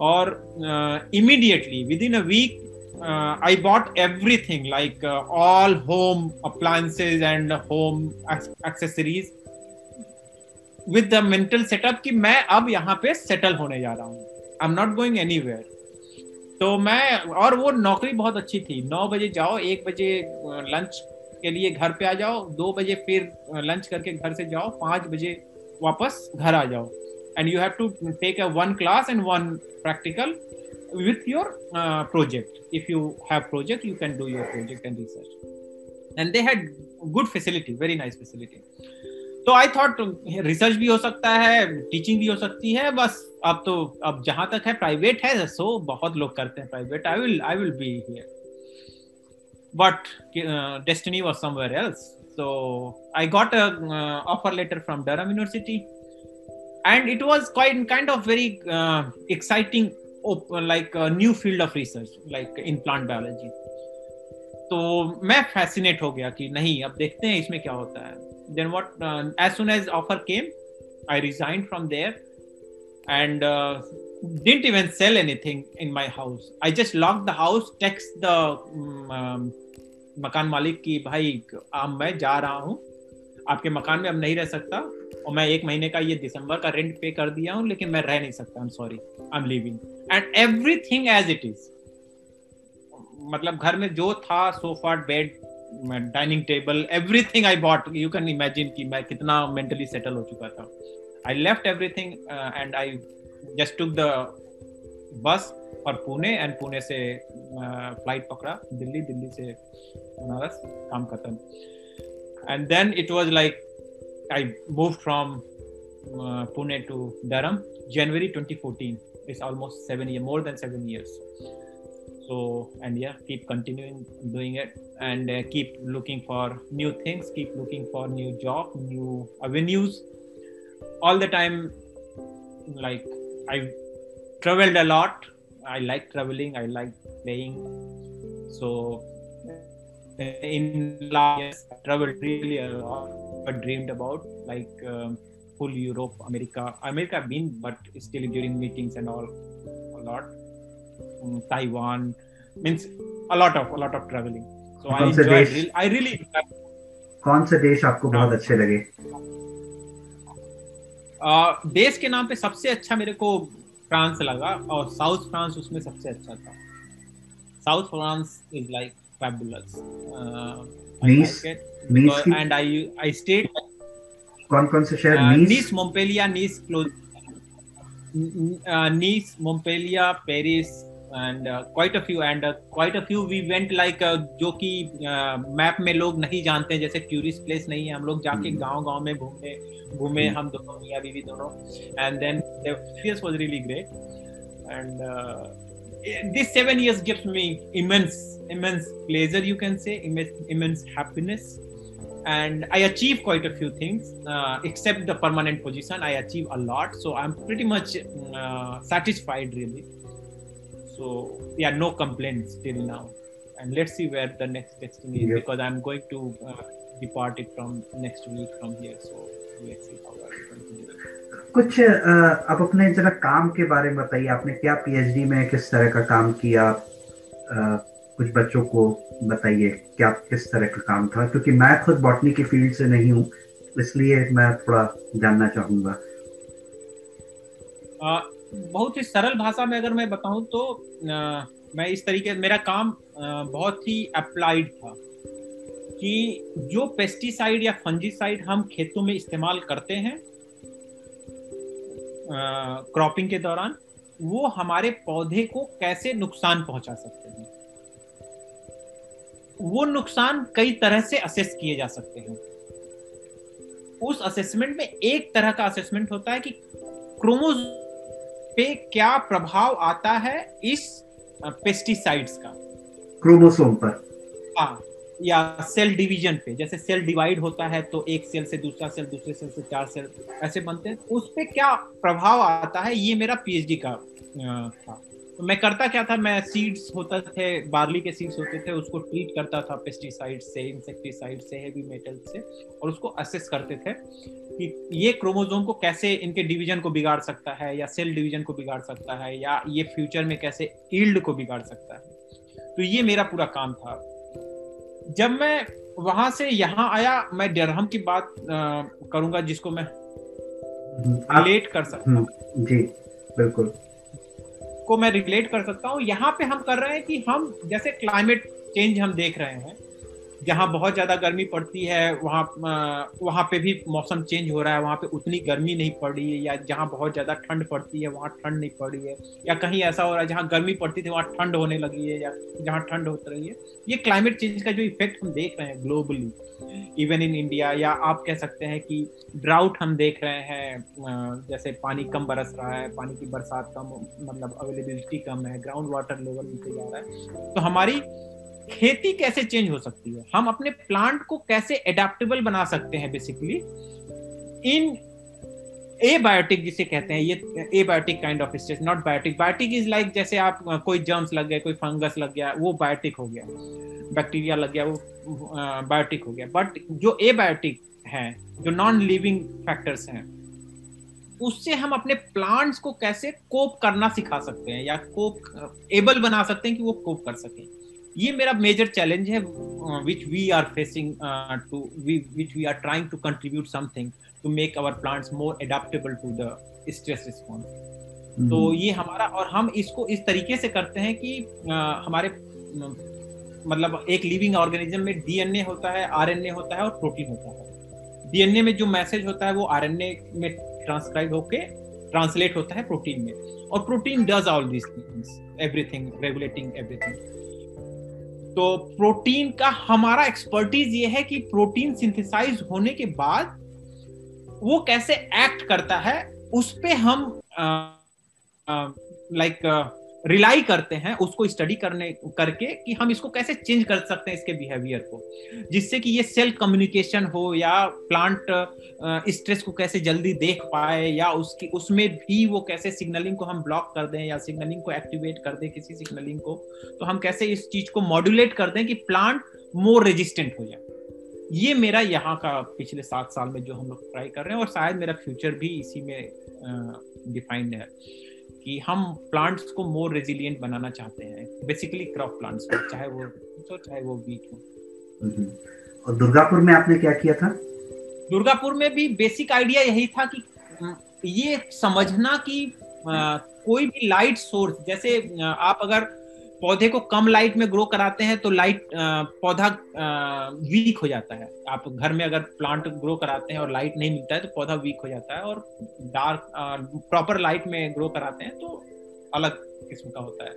और immediately within a week uh, I bought everything like uh, all home appliances and home accessories. with the mental setup कि मैं अब यहाँ पे सेटल होने जा रहा हूँ। I am not going any तो मैं, और वो नौकरी बहुत अच्छी थी। नौ बजे जाओ, एक बजे लंच के लिए घर पे आ जाओ, दो बजे फिर लंच करके घर से जाओ, पाँच बजे वापस घर आ जाओ। And you have to take a one class and one practical with your project if you you have project, you can do your project and research. And they had facility very nice facility. तो I thought research भी हो सकता है teaching भी हो सकती है, बस अब तो अब जहाँ तक है प्राइवेट है सो बहुत लोग करते हैं private I will I will be here but destiny was somewhere else so I got a offer letter from Durham university and it was quite kind of very exciting like new field of research like in plant biology तो मैं fascinate हो गया कि नहीं, अब देखते हैं इसमें क्या होता है। Then what as soon as offer came I resign from there and uh, didn't even sell anything in my house. I just locked the house, text the um, मकान मालिक की भाई अब मैं जा रहा हूँ। आपके मकान में अब नहीं रह सकता और मैं एक महीने का ये दिसंबर का रेंट पे कर दिया हूँ लेकिन मैं रह नहीं सकता। I am sorry I am living and everything as it is मतलब घर में जो था sofa bed dining table everything I bought you can imagine कि मैं कितना मेंटली सेटल हो चुका था। I left everything and I just took the bus और पुणे एंड पुणे से फ़्लाइट uh, पकड़ा। दिल्ली दिल्ली से बनारस काम खत्म। And then it was like I move from Pune to Durham January 2014 it's almost seven year more than seven years. So and yeah keep continuing doing it and uh, keep looking for new things keep looking for new job new avenues all the time like i traveled a lot i like traveling i like playing so in last years i traveled really a lot but dreamed about like um, full Europe, America. America I've been, but still during meetings and all, a lot. Taiwan. Means a lot of a lot of traveling. So I enjoy. Really, I really. कौन से देश आपको बहुत अच्छे लगे। देश के नाम पे सबसे अच्छा मेरे को फ्रांस लगा और साउथ फ्रांस उसमें सबसे अच्छा था। South France is like fabulous nice, nice and I I stayed कौन कौन से शहर? Nice? Montpellier Nice close Nice Montpellier Paris And quite a few and quite a few we went like जो कि मैप uh, में लोग नहीं जानते हैं जैसे टूरिस्ट प्लेस नहीं है हम लोग जाके गांव गांव में घूमने घूमे हम दोनों मियाँ बीवी दोनों and then the experience was really great and this seven years gives me immense immense pleasure you can say immense, immense happiness and I achieve quite a few things. Uh, except the permanent position, I achieve a lot. So I'm pretty much uh, satisfied, really. So yeah, no complaints till now. And let's see where the next destiny is because I'm going to uh, depart it from next week from here. So let's see how I continue. कुछ आप अपने जरा काम के बारे में बताइए आपने क्या पीएचडी में किस तरह का काम किया कुछ बच्चों को बताइए क्या किस तरह का काम था क्योंकि मैं खुद बॉटनी की फ़ील्ड से नहीं हूँ इसलिए मैं थोड़ा जानना चाहूँगा बहुत ही सरल भाषा में अगर मैं बताऊँ तो आ, मैं इस तरीके मेरा काम आ, बहुत ही अप्लाइड था कि जो पेस्टिसाइड या फंजीसाइड हम खेतों में इस्तेमाल करते हैं क्रॉपिंग के दौरान वो हमारे पौधे को कैसे नुकसान पहुँचा सकते हैं? वो नुकसान कई तरह से असेस किए जा सकते हैं। उस असेसमेंट में एक तरह का असेसमेंट होता है कि क्रोमोज पे क्या प्रभाव आता है इस पेस्टिसाइड्स का? क्रोमोसोम पर। हाँ या सेल डिवीज़न पे जैसे सेल डिवाइड होता है तो एक सेल से दूसरा सेल दूसरे सेल से चार सेल ऐसे बनते हैं। उस पे क्या प्रभाव आता है? ये मेरा पीएचडी का था। तो मैं करता क्या था? मैं सीड्स होता थे बार्ली के सीड्स होते थे उसको ट्रीट करता था पेस्टिसाइड से इंसेक्टिसाइड से हेवी मेटल से और उसको असेस करते थे कि ये क्रोमोजोम को कैसे इनके डिवीज़न को बिगाड़ सकता है या सेल डिवीज़न को बिगाड़ सकता है या ये फ्यूचर में कैसे ईल्ड को बिगाड़ सकता है। तो ये मेरा पूरा काम था। जब मैं वहाँ से यहाँ आया मैं डरहम की बात करूँगा जिसको मैं रिलेट कर सकता हूँ। जी बिल्कुल। को मैं रिलेट कर सकता हूँ। यहाँ पे हम कर रहे हैं कि हम, जैसे क्लाइमेट चेंज हम देख रहे हैं जहाँ बहुत ज़्यादा गर्मी पड़ती है, वहाँ वहाँ पे भी मौसम चेंज हो रहा है, वहाँ पे उतनी गर्मी नहीं पड़ रही है या जहाँ बहुत ज़्यादा ठंड पड़ती है, वहाँ ठंड नहीं पड़ रही है या कहीं ऐसा हो रहा है जहाँ गर्मी पड़ती थी, वहाँ ठंड होने लगी है या जहाँ ठंड होती रही है। ये क्लाइमेट चेंज का जो इफ़ेक्ट हम देख रहे हैं ग्लोबली इवन इन इंडिया या आप कह सकते हैं कि ड्राउट हम देख रहे हैं जैसे पानी कम बरस रहा है, पानी की बरसात कम मतलब अवेलेबिलिटी कम है ग्राउंड वाटर लेवल नीचे जा रहा है। तो हमारी खेती कैसे चेंज हो सकती है? हम अपने प्लांट को कैसे एडेप्टेबल बना सकते हैं बेसिकली इन ए बायोटिक जिसे कहते हैं, ये abiotic kind of stage not biotic biotic is like जैसे आप, कोई जर्म्स लग गया, कोई फंगस लग गया, वो बायोटिक हो गया। बैक्टीरिया लग गया, वो बायोटिक हो गया। बट जो ए बायोटिक है, जो नॉन लिविंग फैक्टर्स हैं, उससे हम अपने प्लांट्स को कैसे कोप करना सिखा सकते हैं, या कोप एबल बना सकते हैं कि वो कोप कर सकें। ये मेरा मेजर चैलेंज है which we are facing to which we are trying to contribute something to make our plants more adaptable to the stress response तो ये हमारा और हम इसको इस तरीके से करते हैं कि uh, हमारे मतलब एक लिविंग ऑर्गेनिज्म में डीएनए होता है आरएनए होता है और प्रोटीन होता है। डीएनए में जो मैसेज होता है वो आरएनए में ट्रांसक्राइब होके ट्रांसलेट होता है प्रोटीन में। और protein does all this things everything regulating everything तो प्रोटीन का हमारा एक्सपर्टीज ये है कि प्रोटीन सिंथेसाइज होने के बाद वो कैसे एक्ट करता है, उस पर हम लाइक रिलाई करते हैं उसको स्टडी करने, करके कि हम इसको कैसे चेंज कर सकते हैं इसके बिहेवियर को। जिससे कि ये सेल कम्युनिकेशन हो या प्लांट स्ट्रेस को कैसे जल्दी देख पाए या उसकी, उसमें भी वो कैसे सिग्नलिंग को हम ब्लॉक कर दें या सिग्नलिंग को एक्टिवेट कर दें किसी सिग्नलिंग को तो हम कैसे इस चीज़ को मॉड्यूलेट कर दें कि प्लांट मोर रेजिस्टेंट हो जाए। ये मेरा यहाँ का पिछले सात साल में जो हम लोग ट्राई कर रहे हैं और शायद मेरा फ्यूचर भी इसी में डिफाइंड है। कि हम प्लांट्स को मोर रेजिलियंट बनाना चाहते हैं। बेसिकली क्रॉप प्लांट्स को चाहे वो हो चाहे वो वीट हो। और दुर्गापुर में आपने क्या किया था? दुर्गापुर में भी बेसिक आइडिया यही था कि ये समझना कि कोई भी लाइट सोर्स जैसे आप अगर पौधे को कम लाइट में ग्रो कराते हैं तो लाइट पौधा वीक हो जाता है। आप घर में अगर प्लांट ग्रो कराते हैं और लाइट नहीं मिलता है तो पौधा वीक हो जाता है और डार्क प्रॉपर लाइट में ग्रो कराते हैं तो अलग किस्म का होता है।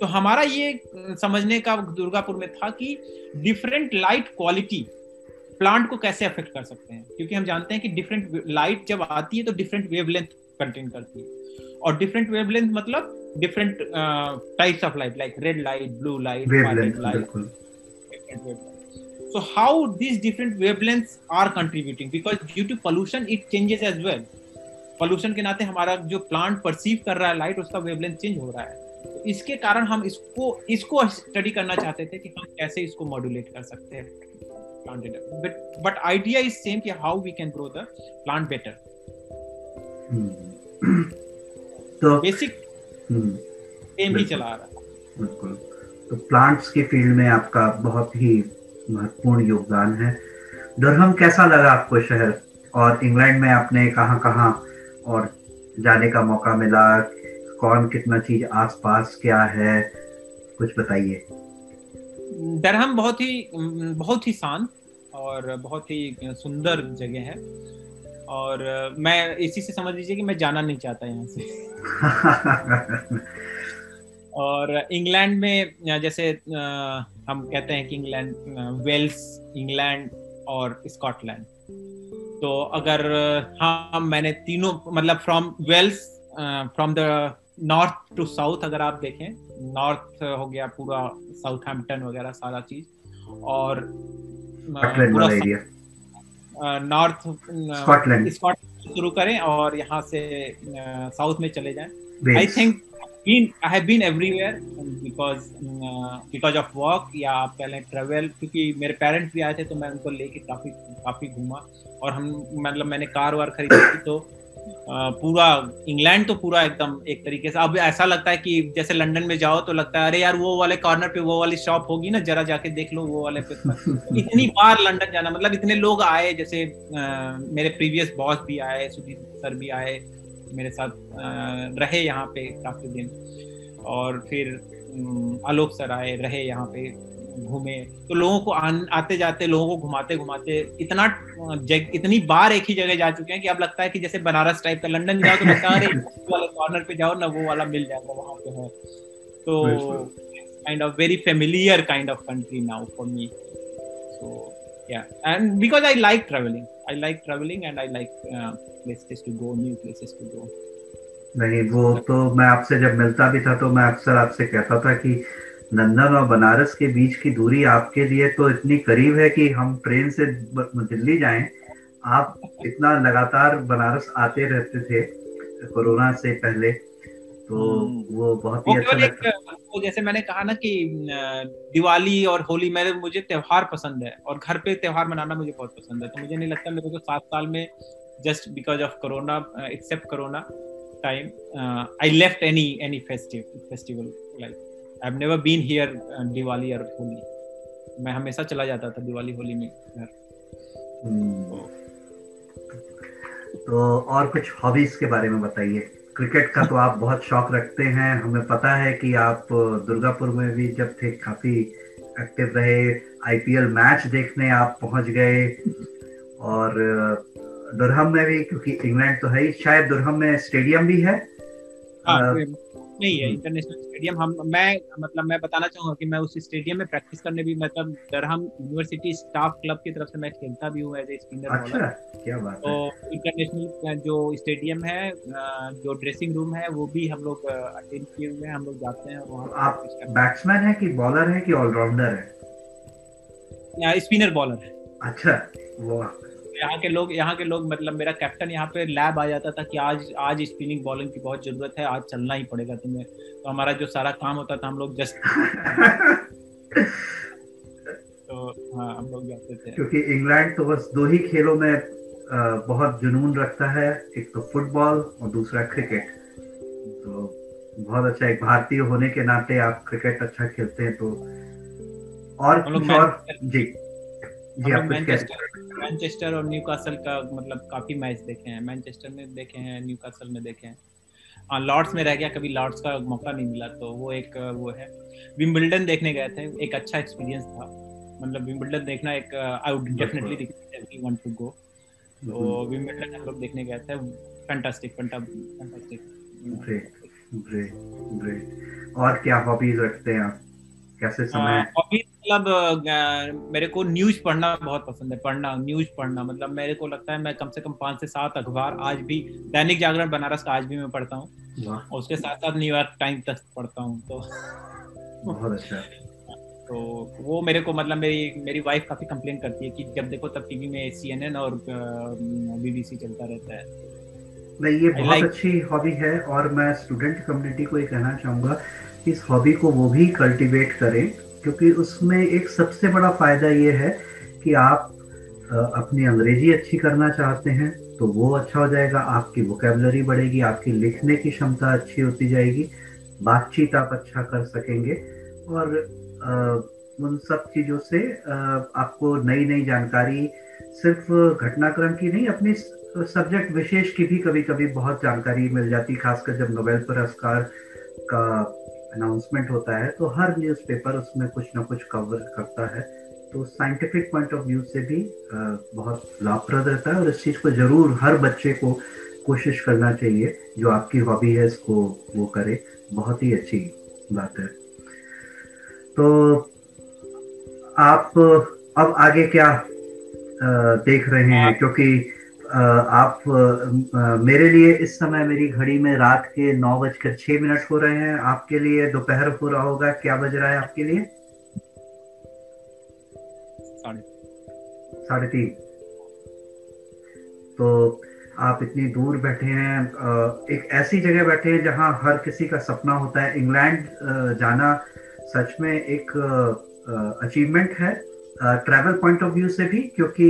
तो हमारा ये समझने का दुर्गापुर में था कि डिफरेंट लाइट क्वालिटी प्लांट को कैसे अफेक्ट कर सकते हैं? क्योंकि हम जानते हैं कि डिफरेंट लाइट जब आती है तो डिफरेंट वेवलेंथ कंटेन करती है और डिफरेंट वेवलेंथ मतलब uh, light like red light blue light violet light different wavelengths. so how these different wavelengths are contributing because due to pollution it changes as well pollution के नाते हमारा जो plant perceive कर रहा है light उसका wavelength change हो रहा है तो इसके कारण हम इसको इसको स्टडी करना चाहते थे कि हम कैसे इसको मॉड्यूलेट कर सकते हैं plant but but idea is same कि how we can grow the plant better तो बेसिक सेम ही चला रहा बिल्कुल। तो प्लांट्स के फ़ील्ड में आपका बहुत ही महत्वपूर्ण योगदान है। डरहम कैसा लगा आपको शहर? और इंग्लैंड में आपने कहाँ कहाँ और जाने का मौका मिला? कौन कितना चीज़ आसपास क्या है? कुछ बताइए। डरहम बहुत ही बहुत ही शांत और बहुत ही सुंदर जगह है। और मैं इसी से समझ लीजिए कि मैं जाना नहीं चाहता यहाँ से। और इंग्लैंड में जैसे हम कहते हैं कि इंग्लैंड वेल्स इंग्लैंड और स्कॉटलैंड। तो अगर हाँ मैंने तीनों मतलब from Wales from the north to south अगर आप देखें नॉर्थ हो गया पूरा साउथहैम्पटन वगैरह सारा चीज़ और पूरा नॉर्थ स्कॉटलैंड स्कॉटलैंड शुरू करें और यहाँ से साउथ में चले जाएँ। I think been I have been everywhere because uh, because of work या आप कह लें ट्रेवल क्योंकि मेरे पेरेंट्स भी आए थे तो मैं उनको लेके काफ़ी काफ़ी घूमा। और हम मतलब मैंने कार वार खरीदी थी तो पूरा इंग्लैंड तो पूरा एकदम एक तरीके से अब ऐसा लगता है कि जैसे लंदन में जाओ तो लगता है अरे यार वो वाले कॉर्नर पे वो वाली शॉप होगी ना जरा जाके देख लो वो वाले पे। इतनी बार लंदन जाना मतलब इतने लोग आए जैसे आ, मेरे प्रीवियस बॉस भी आए सुजीत सर भी आए मेरे साथ आ, रहे यहाँ पे काफ़ी दिन। और फिर आलोक सर आए रहे यहाँ पे। घूमे तो लोगों को आन, आते जाते लोगों को घुमाते घुमाते इतना जग, इतनी बार एक ही जगह जा चुके हैं कि अब लगता है कि जैसे बनारस टाइप का लंदन जाओ तो लगता है वाले कॉर्नर पे जाओ ना वो वाला मिल जाएगा वहाँ पे है। तो kind of very familiar kind of country now for me so yeah. And because i like traveling i like traveling and i like uh, places to go new places to go. नहीं वो तो मैं आपसे जब मिलता भी था तो मैं अक्सर आपसे कहता था कि लंदन और बनारस के बीच की दूरी आपके लिए तो इतनी करीब है कि हम ट्रेन से दिल्ली जाएँ। आप इतना लगातार बनारस आते रहते थे कोरोना से पहले तो हम्म। वो बहुत ही अच्छा लगता। वो जैसे मैंने कहा ना कि दिवाली और होली मेरे मुझे त्योहार पसंद है और घर पे त्योहार मनाना मुझे बहुत पसंद है। तो मुझे नहीं लगता मेरे को सात साल में just because of corona except corona time I left any any festive festival like I never been here Diwali और होली मैं हमेशा चला जाता था दिवाली होली में घर। हम्म। तो और कुछ हॉबीज के बारे में बताइए। क्रिकेट का तो आप बहुत शौक रखते हैं। हमें पता है कि आप दुर्गापुर में भी जब थे काफ़ी एक्टिव रहे। आईपीएल मैच देखने आप पहुँच गए। और दुरहम में भी क्योंकि इंग्लैंड तो है ही शायद दुरहम में स्टेडियम भी है। हाँ, नहीं है इंटरनेशनल स्टेडियम हम मैं मतलब मैं बताना चाहूँगा कि मैं उस स्टेडियम में प्रैक्टिस करने भी मतलब दरहम यूनिवर्सिटी स्टाफ क्लब की तरफ़ से मैं खेलता भी हूँ एज ए स्पिनर अच्छा क्या बात तो इंटरनेशनल जो स्टेडियम है जो ड्रेसिंग रूम है वो भी हम लोग अटेंड किए हुए हैं हम लोग जाते हैं वहाँ आप बैट्समैन है। कि बॉलर है कि ऑलराउंडर है? स्पिनर बॉलर है। अच्छा वाह। यहाँ के लोग यहाँ के लोग मतलब मेरा कैप्टन यहाँ पे लैब आ जाता था कि आज आज स्पिनिंग बॉलिंग की बहुत ज़रूरत है आज चलना ही पड़ेगा तुम्हें। तो हमारा जो सारा काम होता था हम लोग जस्ट तो हाँ हम लोग जाते थे। क्योंकि इंग्लैंड तो बस दो ही खेलों में बहुत जुनून रखता है एक तो फुटबॉल और दूसरा क्रिकेट तो बहुत अच्छा एक भारतीय होने के नाते आप क्रिकेट अच्छा खेलते हैं तो और कुछ और? जी। जी आप मैनचेस्टर और न्यूकासल का मतलब काफ़ी मैच देखे हैं। मैनचेस्टर में देखे हैं न्यूकासल में देखे हैं। हाँ लॉर्ड्स में रह गया कभी लॉर्ड्स का मौका नहीं मिला तो वो एक वो है। विम्बल्डन देखने गए थे एक अच्छा एक्सपीरियंस था। मतलब विम्बल्डन देखना एक I would definitely want to go तो विम्बल्डन हम लोग देखने गए थे। Fantastic fantastic great great great और क्या हॉबीज रखते हैं आप? कैसे समय हॉबीज मतलब मेरे को न्यूज़ पढ़ना बहुत पसंद है पढ़ना न्यूज़ पढ़ना। मतलब मेरे को लगता है मैं कम से कम पाँच से सात अखबार आज भी दैनिक जागरण बनारस का आज भी मैं पढ़ता हूँ। और उसके साथ साथ न्यूयॉर्क टाइम तक पढ़ता हूँ तो बहुत अच्छा। तो वो मेरे को मतलब मेरी मेरी वाइफ काफ़ी कंप्लेन करती है कि जब देखो तब टीवी में सीएनएन और बीबीसी चलता रहता है। नहीं ये बहुत like... अच्छी हॉबी है और मैं स्टूडेंट कम्युनिटी को ये कहना चाहूँगा इस हॉबी को वो भी कल्टीवेट करें, क्योंकि उसमें एक सबसे बड़ा फ़ायदा ये है कि आप अपनी अंग्रेज़ी अच्छी करना चाहते हैं तो वो अच्छा हो जाएगा, आपकी वोकेबलरी बढ़ेगी, आपकी लिखने की क्षमता अच्छी होती जाएगी, बातचीत आप अच्छा कर सकेंगे, और उन सब चीज़ों से आपको नई नई जानकारी, सिर्फ़ घटनाक्रम की नहीं, अपनी सब्जेक्ट विशेष की भी कभी कभी बहुत जानकारी मिल जाती, खासकर जब नोबेल पुरस्कार का अनाउंसमेंट होता है तो हर न्यूज़पेपर उसमें कुछ ना कुछ कवर करता है। तो साइंटिफिक पॉइंट ऑफ़ व्यू से भी बहुत लाभप्रद रहता है और इस चीज़ को ज़रूर हर बच्चे को कोशिश करना चाहिए जो आपकी हॉबी है इसको वो करे। बहुत ही अच्छी बात है। तो आप अब आगे क्या देख रहे हैं। क्योंकि आप मेरे लिए इस समय मेरी घड़ी में रात के नौ बजकर छह मिनट हो रहे हैं। आपके लिए दोपहर हो रहा होगा। क्या बज रहा है आपके लिए? साढ़े तीन। तो आप इतनी दूर बैठे हैं एक ऐसी जगह बैठे हैं जहाँ हर किसी का सपना होता है। इंग्लैंड जाना सच में एक अचीवमेंट है ट्रैवल पॉइंट ऑफ़ व्यू से भी क्योंकि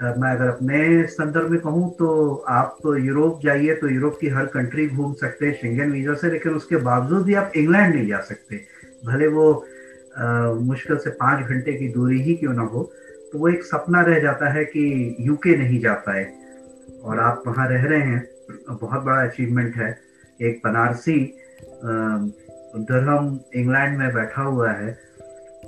मैं अगर अपने संदर्भ में कहूँ तो आप तो यूरोप जाइए तो यूरोप की हर कंट्री घूम सकते हैं शेंगन वीज़ा से लेकिन उसके बावजूद भी आप इंग्लैंड नहीं जा सकते। भले वो आ, मुश्किल से पाँच घंटे की दूरी ही क्यों ना हो तो वो एक सपना रह जाता है कि यूके नहीं जा पाए। और आप वहाँ रह रहे हैं बहुत बड़ा अचीवमेंट है। एक बनारसी दरहम इंग्लैंड में बैठा हुआ है।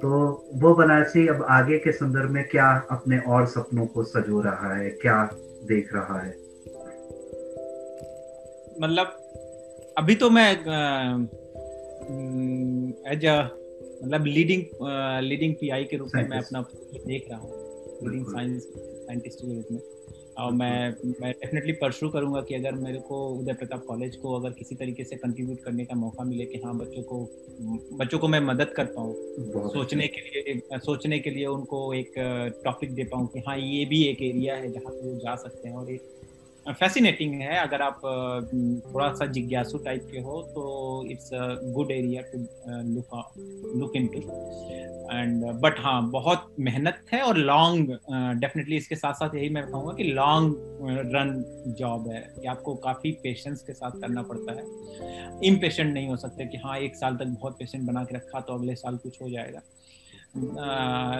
तो वो बनारसी अब आगे के संदर्भ में क्या अपने और सपनों को सजो रहा है क्या देख रहा है? मतलब अभी तो मैं एज अ मतलब लीडिंग लीडिंग पीआई के रूप में मैं अपना देख रहा हूँ लीडिंग साइंस साइंटिस्ट के रूप में। और मैं मैं डेफिनेटली परसू करूँगा कि अगर मेरे को उदय प्रताप कॉलेज को अगर किसी तरीके से कंट्रीब्यूट करने का मौका मिले कि हाँ बच्चों को बच्चों को मैं मदद कर पाऊँ सोचने के लिए सोचने के लिए उनको एक टॉपिक दे पाऊँ कि हाँ ये भी एक एरिया है जहाँ पे वो जा सकते हैं और एक फैसिनेटिंग है, अगर आप थोड़ा सा जिज्ञासु टाइप के हो तो it's a good area to look look into and but हाँ बहुत मेहनत है और लॉन्ग डेफिनेटली इसके साथ साथ यही मैं कहूँगा कि लॉन्ग रन जॉब है, कि आपको काफ़ी पेशेंस के साथ करना पड़ता है। इम्पेशेंट नहीं हो सकते कि हाँ एक साल तक बहुत पेशेंट बना के रखा तो अगले साल कुछ हो जाएगा।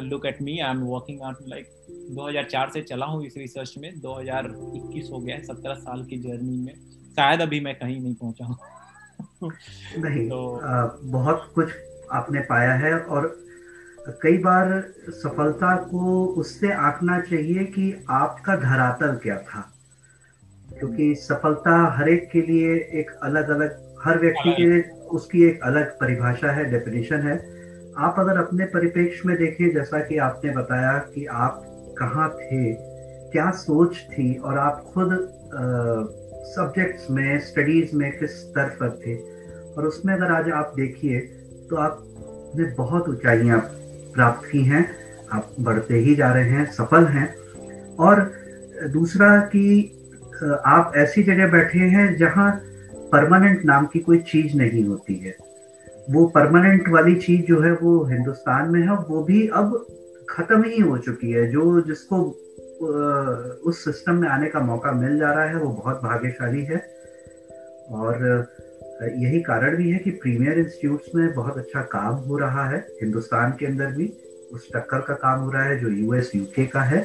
Look at me I am working on like 2004 से चला हूँ इस रिसर्च में। 2021 हो गया है सत्रह साल की जर्नी में। शायद अभी मैं कहीं नहीं पहुँचा हूँ। नहीं तो आ, बहुत कुछ आपने पाया है और कई बार सफलता को उससे आंकना चाहिए कि आपका धरातल क्या था। क्योंकि सफलता हर एक के लिए एक अलग अलग हर व्यक्ति के लिए उसकी एक अलग परिभाषा है डेफिनेशन है। आप अगर अपने परिप्रेक्ष्य में देखिए, जैसा कि आपने बताया कि आप कहाँ थे, क्या सोच थी, और आप खुद सब्जेक्ट्स में स्टडीज़ में किस स्तर पर थे, और उसमें अगर आज आप देखिए तो आपने बहुत ऊंचाइयाँ प्राप्त की हैं। आप बढ़ते ही जा रहे हैं, सफल हैं। और दूसरा कि आप ऐसी जगह बैठे हैं जहाँ परमानेंट नाम की कोई चीज़ नहीं होती है। वो परमानेंट वाली चीज़ जो है वो हिंदुस्तान में है, वो भी अब खत्म ही हो चुकी है। जो जिसको उस सिस्टम में आने का मौका मिल जा रहा है, वो बहुत भाग्यशाली है। और यही कारण भी है कि प्रीमियर इंस्टीट्यूट्स में बहुत अच्छा काम हो रहा है, हिंदुस्तान के अंदर भी। उस टक्कर का काम हो रहा है, जो यूएस यूके का है।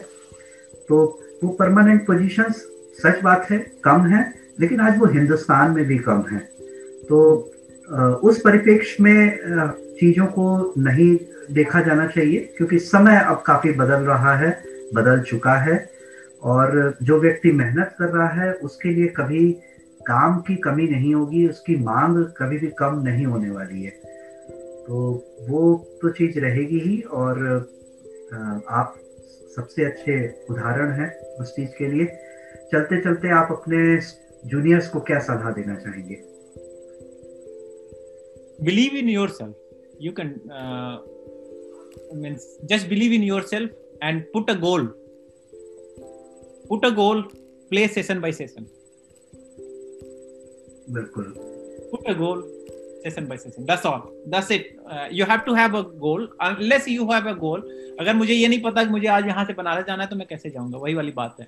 तो वो परमानेंट पोजीशंस सच बात है, कम है, लेकिन आज वो हिंदुस्तान में भी कम है। तो उस परिप्रेक्ष्य में चीज़ों को नहीं देखा जाना चाहिए, क्योंकि समय अब काफ़ी बदल रहा है, बदल चुका है, और जो व्यक्ति मेहनत कर रहा है, उसके लिए कभी काम की कमी नहीं होगी, उसकी मांग कभी भी कम नहीं होने वाली है। तो वो तो चीज़ रहेगी ही, और आप सबसे अच्छे उदाहरण हैं उस चीज़ के लिए। चलते चलते आप अपने जूनियर्स को क्या सलाह देना चाहेंगे? Believe in yourself you can means just believe in yourself and put a goal put a goal play session by session बिल्कुल। Put a goal session by session. That's all. That's it. Uh, you have to have a goal. Unless you have a goal अगर मुझे ये नहीं पता कि मुझे आज यहाँ से बनारस जाना है तो मैं कैसे जाऊँगा? वही वाली बात है।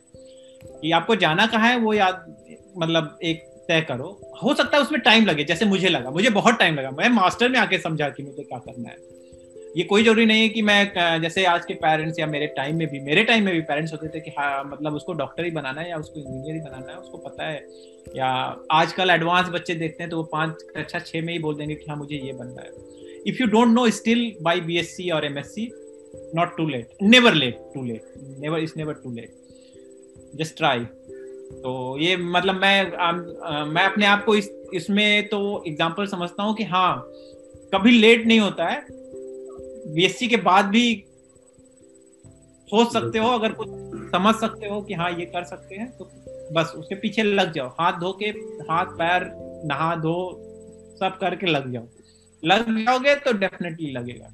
कि आपको जाना कहाँ है वो याद मतलब एक तय करो। हो सकता है उसमें टाइम लगे, जैसे मुझे लगा। मुझे बहुत टाइम लगा। मैं मास्टर में आके समझा कि मुझे क्या करना है। ये कोई ज़रूरी नहीं है कि मैं जैसे आज के पेरेंट्स या मेरे टाइम में भी, मेरे टाइम में भी पेरेंट्स होते थे कि हाँ मतलब उसको डॉक्टर ही बनाना है या उसको इंजीनियर ही बनाना है, उसको पता है। या आजकल एडवांस बच्चे देखते हैं तो वो पाँच अच्छा छह में ही बोल देंगे कि हाँ मुझे ये बनना है। If you don't know still by B S C और M S C not too late never late too late never is never too late just try तो ये मतलब मैं आ, मैं अपने आप को इस इसमें तो एग्ज़ाम्पल समझता हूँ कि हाँ कभी लेट नहीं होता है। बीएससी के बाद भी सोच सकते हो अगर कुछ समझ सकते हो कि हाँ ये कर सकते हैं तो बस उसके पीछे लग जाओ। हाथ धो के हाथ पैर नहा धो सब करके लग जाओ। लग जाओगे तो डेफिनेटली लगेगा।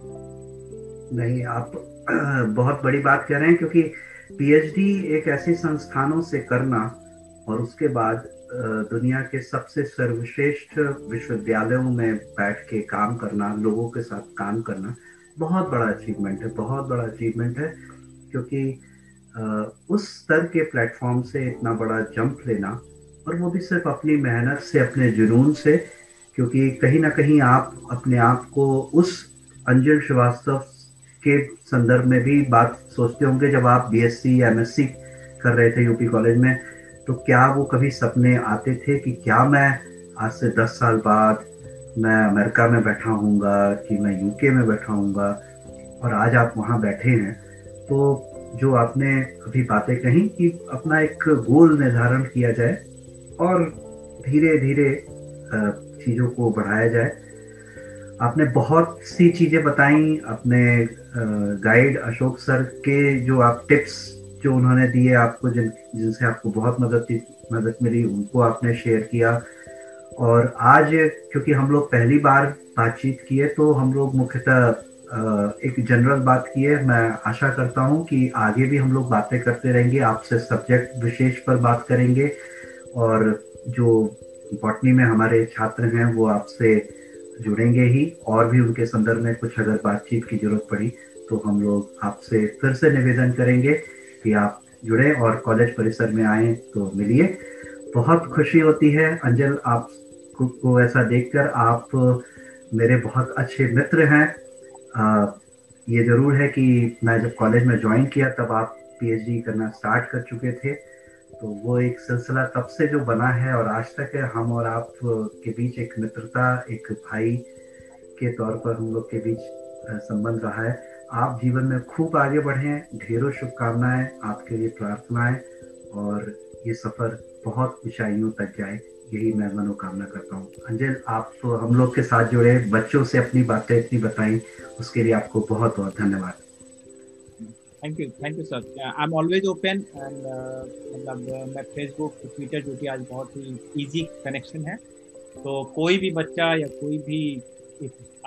नहीं आप बहुत बड़ी बात कह रहे हैं क्योंकि पीएचडी एक ऐसी संस्थानों से करना और उसके बाद दुनिया के सबसे सर्वश्रेष्ठ विश्वविद्यालयों में बैठ के काम करना, लोगों के साथ काम करना, बहुत बड़ा अचीवमेंट है, बहुत बड़ा अचीवमेंट है, क्योंकि उस स्तर के प्लेटफॉर्म से इतना बड़ा जंप लेना और वो भी सिर्फ़ अपनी मेहनत से, अपने जुनून से, क्योंकि कहीं ना कहीं आप अपने आप को उस अंजल श्रीवास्तव के संदर्भ में भी बात सोचते होंगे जब आप बीएससी या एमएससी कर रहे थे यूपी कॉलेज में। तो क्या वो कभी सपने आते थे कि क्या मैं आज से दस साल बाद मैं अमेरिका में बैठा हूँगा कि मैं यूके में बैठा हूँगा और आज आप वहाँ बैठे हैं? तो जो आपने अभी बातें कही कि अपना एक गोल निर्धारण किया जाए और धीरे धीरे चीज़ों को बढ़ाया जाए। आपने बहुत सी चीज़ें बताई अपने गाइड अशोक सर के जो आप टिप्स जो उन्होंने दिए आपको, जिन, जिनसे आपको बहुत मदद मदद मिली, उनको आपने शेयर किया। और आज क्योंकि हम लोग पहली बार बातचीत किए तो हम लोग मुख्यतः एक जनरल बात की है। मैं आशा करता हूँ कि आगे भी हम लोग बातें करते रहेंगे, आपसे सब्जेक्ट विशेष पर बात करेंगे। और जो बॉटनी में हमारे छात्र हैं, वो आपसे जुड़ेंगे ही, और भी उनके संदर्भ में कुछ अगर बातचीत की ज़रूरत पड़ी तो हम लोग आपसे फिर से निवेदन करेंगे। कि आप जुड़े और कॉलेज परिसर में आए तो मिलिए। बहुत खुशी होती है। अंजल आप को ऐसा देखकर आप मेरे बहुत अच्छे मित्र हैं। ये ज़रूर है कि मैं जब कॉलेज में ज्वाइन किया तब आप पीएचडी करना स्टार्ट कर चुके थे। तो वो एक सिलसिला तब से जो बना है और आज तक है। हम और आप के बीच एक मित्रता, एक भाई के तौर पर हम लोग के बीच संबंध रहा है। आप जीवन में खूब आगे बढ़े, ढेरों शुभकामनाएँ आपके लिए, प्रार्थनाएँ, और ये सफ़र बहुत ऊंचाइयों तक जाए, यही मैं मनोकामना करता हूँ। अंजल आप तो हम लोग के साथ जुड़े, बच्चों से अपनी बातें इतनी बताई, उसके लिए आपको बहुत बहुत धन्यवाद। Thank you thank you sir I am always open and मतलब मैं फेसबुक ट्विटर जो कि आज बहुत ही इजी कनेक्शन है। तो कोई भी बच्चा या कोई भी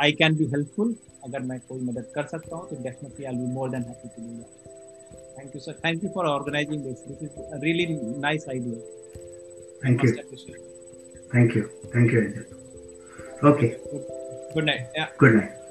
आई कैन बी हेल्पफुल अगर मैं कोई मदद कर सकता हूँ तो definitely I be more than happy to do that thank you sir thank you for organising this this is really nice idea thank you thank you thank you okay good night good night.